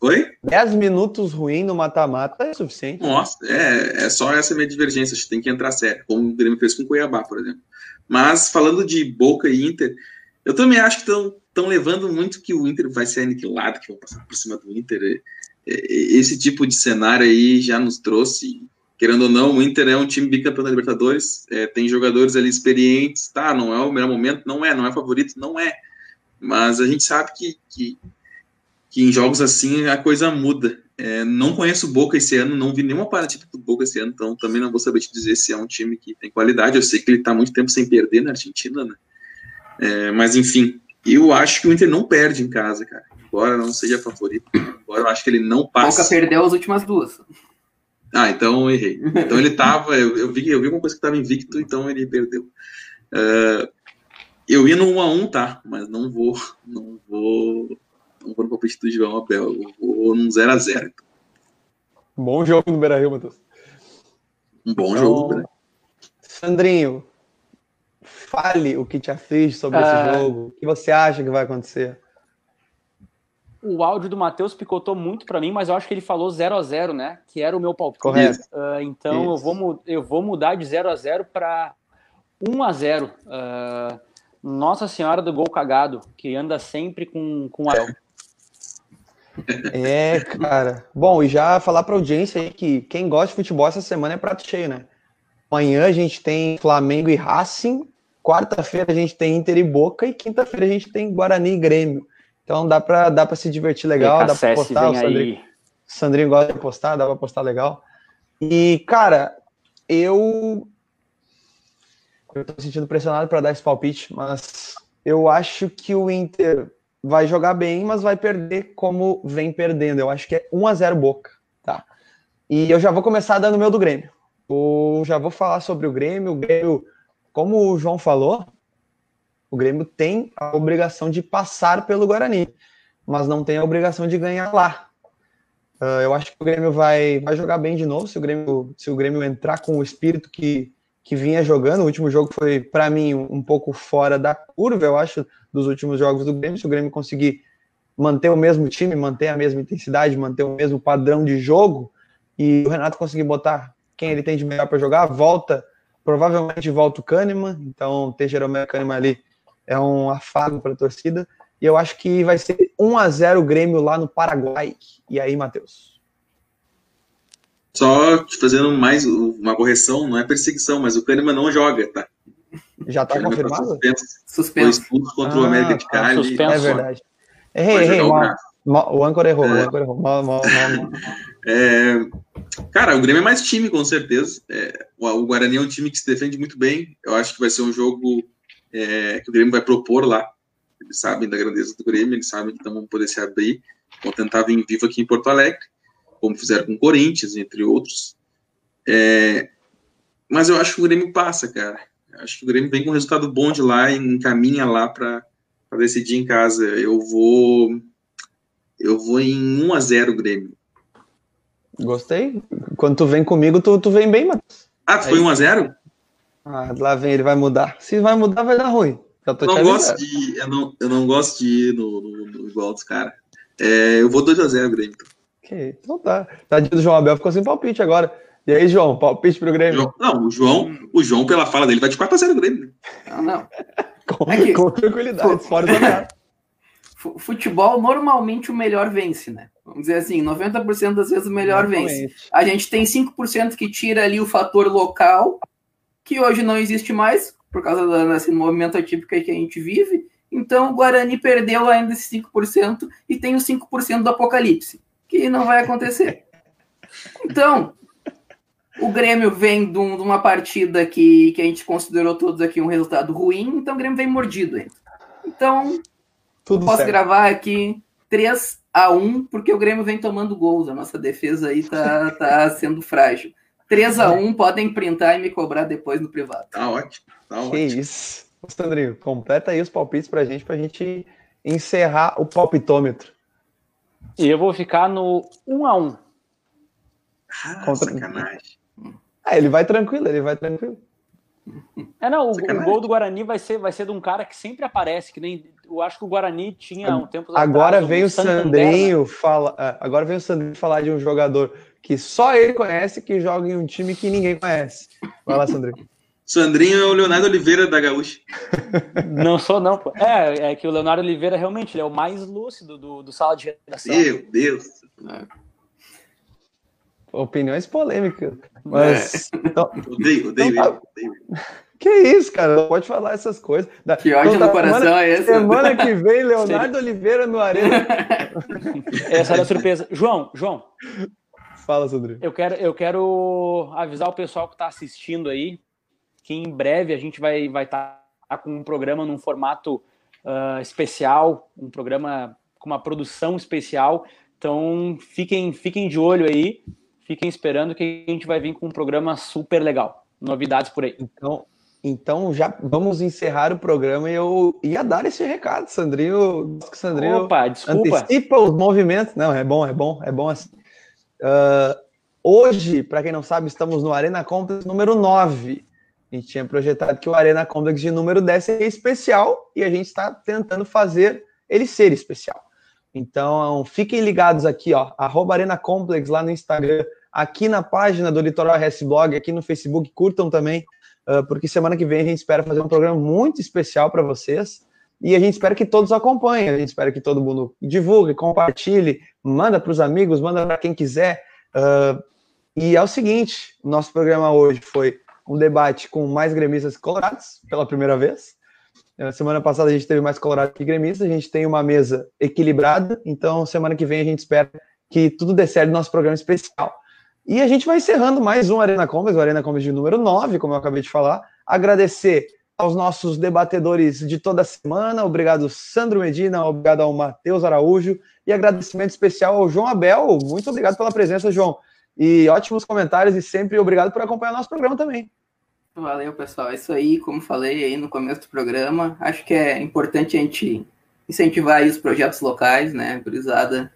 Oi? 10 minutos ruim no mata-mata é suficiente. Nossa, é, é só essa minha divergência. Acho que tem que entrar sério, como o Grêmio fez com o Cuiabá, por exemplo. Mas falando de Boca e Inter, eu também acho que estão levando muito que o Inter vai ser aniquilado, que vão passar por cima do Inter. Esse tipo de cenário aí já nos trouxe querendo ou não, o Inter é um time bicampeão da Libertadores, é, tem jogadores ali experientes, tá, não é o melhor momento, não é, não é favorito, não é, mas a gente sabe que, que, que em jogos assim a coisa muda. É, não conheço o Boca esse ano, não vi nenhuma partida do Boca esse ano, então também não vou saber te dizer se é um time que tem qualidade, eu sei que ele está muito tempo sem perder na Argentina, né, é, mas enfim, eu acho que o Inter não perde em casa, cara, embora não seja favorito, embora eu acho que ele não passa. Boca perdeu as últimas duas. Ah, então eu errei. Então ele tava, eu, eu, vi, eu vi uma coisa que estava invicto, então ele perdeu. Uh, eu ia no 1 a 1 tá? Mas não vou, não vou Não vou no palpite do João Abel. Eu vou num 0x0. Bom jogo no Beira Rio, Matheus. Um bom Então, jogo, né? Sandrinho, fale o que te aflige sobre Ah. esse jogo. O que você acha que vai acontecer? O áudio do Matheus picotou muito para mim, mas eu acho que ele falou 0 a 0 né? Que era o meu palpite. Correto. Ah, então eu vou, eu vou mudar de 0 a 0 para 1 a 0 Ah, Nossa Senhora do Gol Cagado, que anda sempre com, com a. É, cara. Bom, e já falar pra audiência aí que quem gosta de futebol essa semana é prato cheio, né? Amanhã a gente tem Flamengo e Racing, quarta-feira a gente tem Inter e Boca e quinta-feira a gente tem Guarani e Grêmio. Então dá pra, dá pra se divertir legal, dá pra PKSS postar. O Sandrinho. Sandrinho gosta de postar, dá pra postar legal. E, cara, eu. Eu tô me sentindo pressionado para dar esse palpite, mas eu acho que o Inter vai jogar bem, mas vai perder como vem perdendo. Eu acho que é 1 a 0 Boca, tá? E eu já vou começar dando o meu do Grêmio. Eu já vou falar sobre o Grêmio. O Grêmio, como o João falou, o Grêmio tem a obrigação de passar pelo Guarani, mas não tem a obrigação de ganhar lá. Uh, eu acho que o Grêmio vai, vai jogar bem de novo se o Grêmio, se o Grêmio entrar com o espírito que, que vinha jogando. O último jogo foi, para mim, um, pouco fora da curva, eu acho, dos últimos jogos do Grêmio. Se o Grêmio conseguir manter o mesmo time, manter a mesma intensidade, manter o mesmo padrão de jogo, e o Renato conseguir botar quem ele tem de melhor para jogar, volta, provavelmente volta o Kahneman, então ter Jeromel Kahneman ali é um afago para a torcida. E eu acho que vai ser 1 a 0 o Grêmio lá no Paraguai. E aí, Matheus? Só te fazendo mais uma correção, não é perseguição, mas o Kahneman não joga, tá? Já tá O Kahneman confirmado? suspenso. Suspenso. expulso contra o Ah, América de tá Cali. suspenso. É verdade. Errei, errei. o O âncora errou, o É. âncora errou. Mal, mal, mal, mal. É, cara, o Grêmio é mais time, com certeza. É, o, o Guarani é um time que se defende muito bem. Eu acho que vai ser um jogo é, que o Grêmio vai propor lá. Eles sabem da grandeza do Grêmio, eles sabem que não vão poder se abrir. Vão tentar vir vivo aqui em Porto Alegre, como fizeram com o Corinthians, entre outros. É, mas eu acho que o Grêmio passa, cara. Eu acho que o Grêmio vem com um resultado bom de lá e encaminha lá para decidir em casa. Eu vou. Eu vou em 1 a 0 Grêmio. Gostei. Quando tu vem comigo, tu, tu vem bem, Matheus. Ah, tu foi Aí. 1x0? Ah, lá vem, ele vai mudar. Se vai mudar, vai dar ruim. Eu não gosto de. Eu não, eu não gosto de ir no, no, no igual dos caras. É, eu vou 2x0, Grêmio. Ok, Então tá. Tadinho do João Abel ficou sem palpite agora. E aí, João, palpite pro Grêmio? João- Não, o João, o João, pela fala dele, vai de 4x0 Grêmio. Não, não. Com, É que- com tranquilidade, fora do Futebol, normalmente o melhor vence, né? Vamos dizer assim, 90% das vezes o melhor vence. Exatamente. A gente tem 5% que tira ali o fator local, que hoje não existe mais, por causa da- desse movimento atípico que a gente vive. Então o Guarani perdeu ainda esse 5% e tem os 5% do apocalipse, que não vai acontecer. Então, o Grêmio vem de, um- uma partida que, que a gente considerou todos aqui um resultado ruim, então o Grêmio vem mordido ainda. Então, Tudo Posso certo. gravar aqui 3 a 1 porque o Grêmio vem tomando gols. A nossa defesa aí tá, tá sendo frágil. 3 a 1 podem printar e me cobrar depois no privado. Tá ótimo. Tá Que ótimo. isso. Sandrinho, completa aí os palpites pra gente, pra gente encerrar o palpitômetro. E eu vou ficar no 1 a 1 Ah, Contra- sacanagem. Ah, ele vai tranquilo, ele vai tranquilo. É, não, o, o gol do Guarani vai ser, vai ser de um cara que sempre aparece, que nem. Eu acho que o Guarani tinha um tempo Agora atrás, vem o Santander, Sandrinho fala, ah, agora vem o Sandrinho falar de um jogador que só ele conhece, que joga em um time que ninguém conhece. Vai lá, Sandrinho. Sandrinho é o Leonardo Oliveira da Gaúcha. né? Não sou, não. pô. É, é que o Leonardo Oliveira realmente ele é o mais lúcido do, do sala de redação. Meu Deus. Opiniões polêmicas. Mas então, Odeio, odeio Então tá. Odeio que isso, cara? Não pode falar essas coisas. Que ódio Então no tá, coração semana, é esse? Semana que vem, Leonardo Oliveira no Arena. Essa era a surpresa. João, João, Fala, Sandrinho. eu quero, eu quero avisar o pessoal que está assistindo aí que em breve a gente vai vai estar com um programa num formato ah, especial, um programa com uma produção especial. Então fiquem fiquem de olho aí, fiquem esperando que a gente vai vir com um programa super legal. Novidades por aí. Então, Então já vamos encerrar o programa e eu ia dar esse recado, Sandrinho. Sandrinho Opa, desculpa. antecipa os movimentos. Não, é bom, é bom, é bom assim. Uh, hoje, para quem não sabe, estamos no Arena Complex número 9. A gente tinha projetado que o Arena Complex de número 10 seria especial e a gente está tentando fazer ele ser especial. Então, fiquem ligados aqui, ó, arroba Arena Complex lá no Instagram, aqui na página do Litoral RS Blog, aqui no Facebook, curtam também uh, porque semana que vem a gente espera fazer um programa muito especial para vocês. E a gente espera que todos acompanhem, a gente espera que todo mundo divulgue, compartilhe, manda para os amigos, manda para quem quiser. Uh, e é o seguinte: nosso programa hoje foi um debate com mais gremistas colorados, pela primeira vez. Na semana passada a gente teve mais colorado que gremista, a gente tem uma mesa equilibrada, então semana que vem a gente espera que tudo dê certo no nosso programa especial. E a gente vai encerrando mais um Arena Combas, o Arena Combas de número 9, como eu acabei de falar. Agradecer aos nossos debatedores de toda semana. Obrigado, Sandro Medina, obrigado ao Matheus Araújo e agradecimento especial ao João Abel. Muito obrigado pela presença, João. E ótimos comentários e sempre obrigado por acompanhar nosso programa também. Valeu, pessoal. É isso aí, como falei aí no começo do programa. Acho que é importante a gente incentivar os projetos locais, né? Gurizada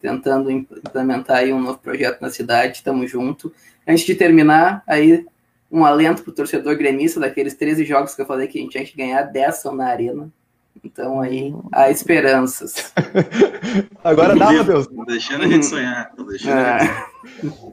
tentando implementar aí um novo projeto na cidade, estamos junto. Antes de terminar, aí um alento para o torcedor gremista, daqueles 13 jogos que eu falei que a gente tinha que ganhar, 10 são na arena. Então aí há esperanças. Agora dá, Matheus. Deixando a gente sonhar. Deixando é. a gente...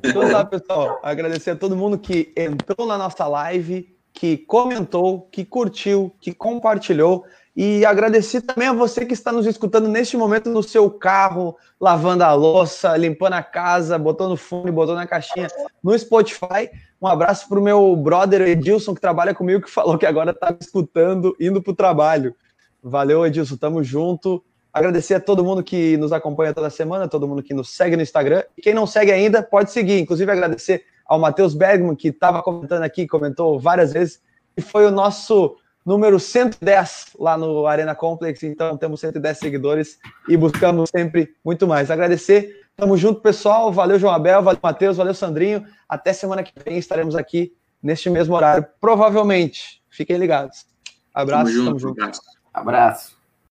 Então tá, pessoal. Agradecer a todo mundo que entrou na nossa live, que comentou, que curtiu, que compartilhou. E agradecer também a você que está nos escutando neste momento no seu carro, lavando a louça, limpando a casa, botando fone, botando na caixinha no Spotify. Um abraço para o meu brother Edilson, que trabalha comigo, que falou que agora está me escutando, indo para o trabalho. Valeu, Edilson, tamo junto. Agradecer a todo mundo que nos acompanha toda semana, todo mundo que nos segue no Instagram. E quem não segue ainda, pode seguir. Inclusive, agradecer ao Matheus Bergman, que estava comentando aqui, comentou várias vezes, e foi o nosso número 110 lá no Arena Complex, então temos 110 seguidores e buscamos sempre muito mais. Agradecer, tamo junto, pessoal. Valeu, João Abel, valeu, Matheus, valeu, Sandrinho. Até semana que vem estaremos aqui neste mesmo horário, provavelmente. Fiquem ligados. Abraço, tamo junto. Tamo junto. Abraço.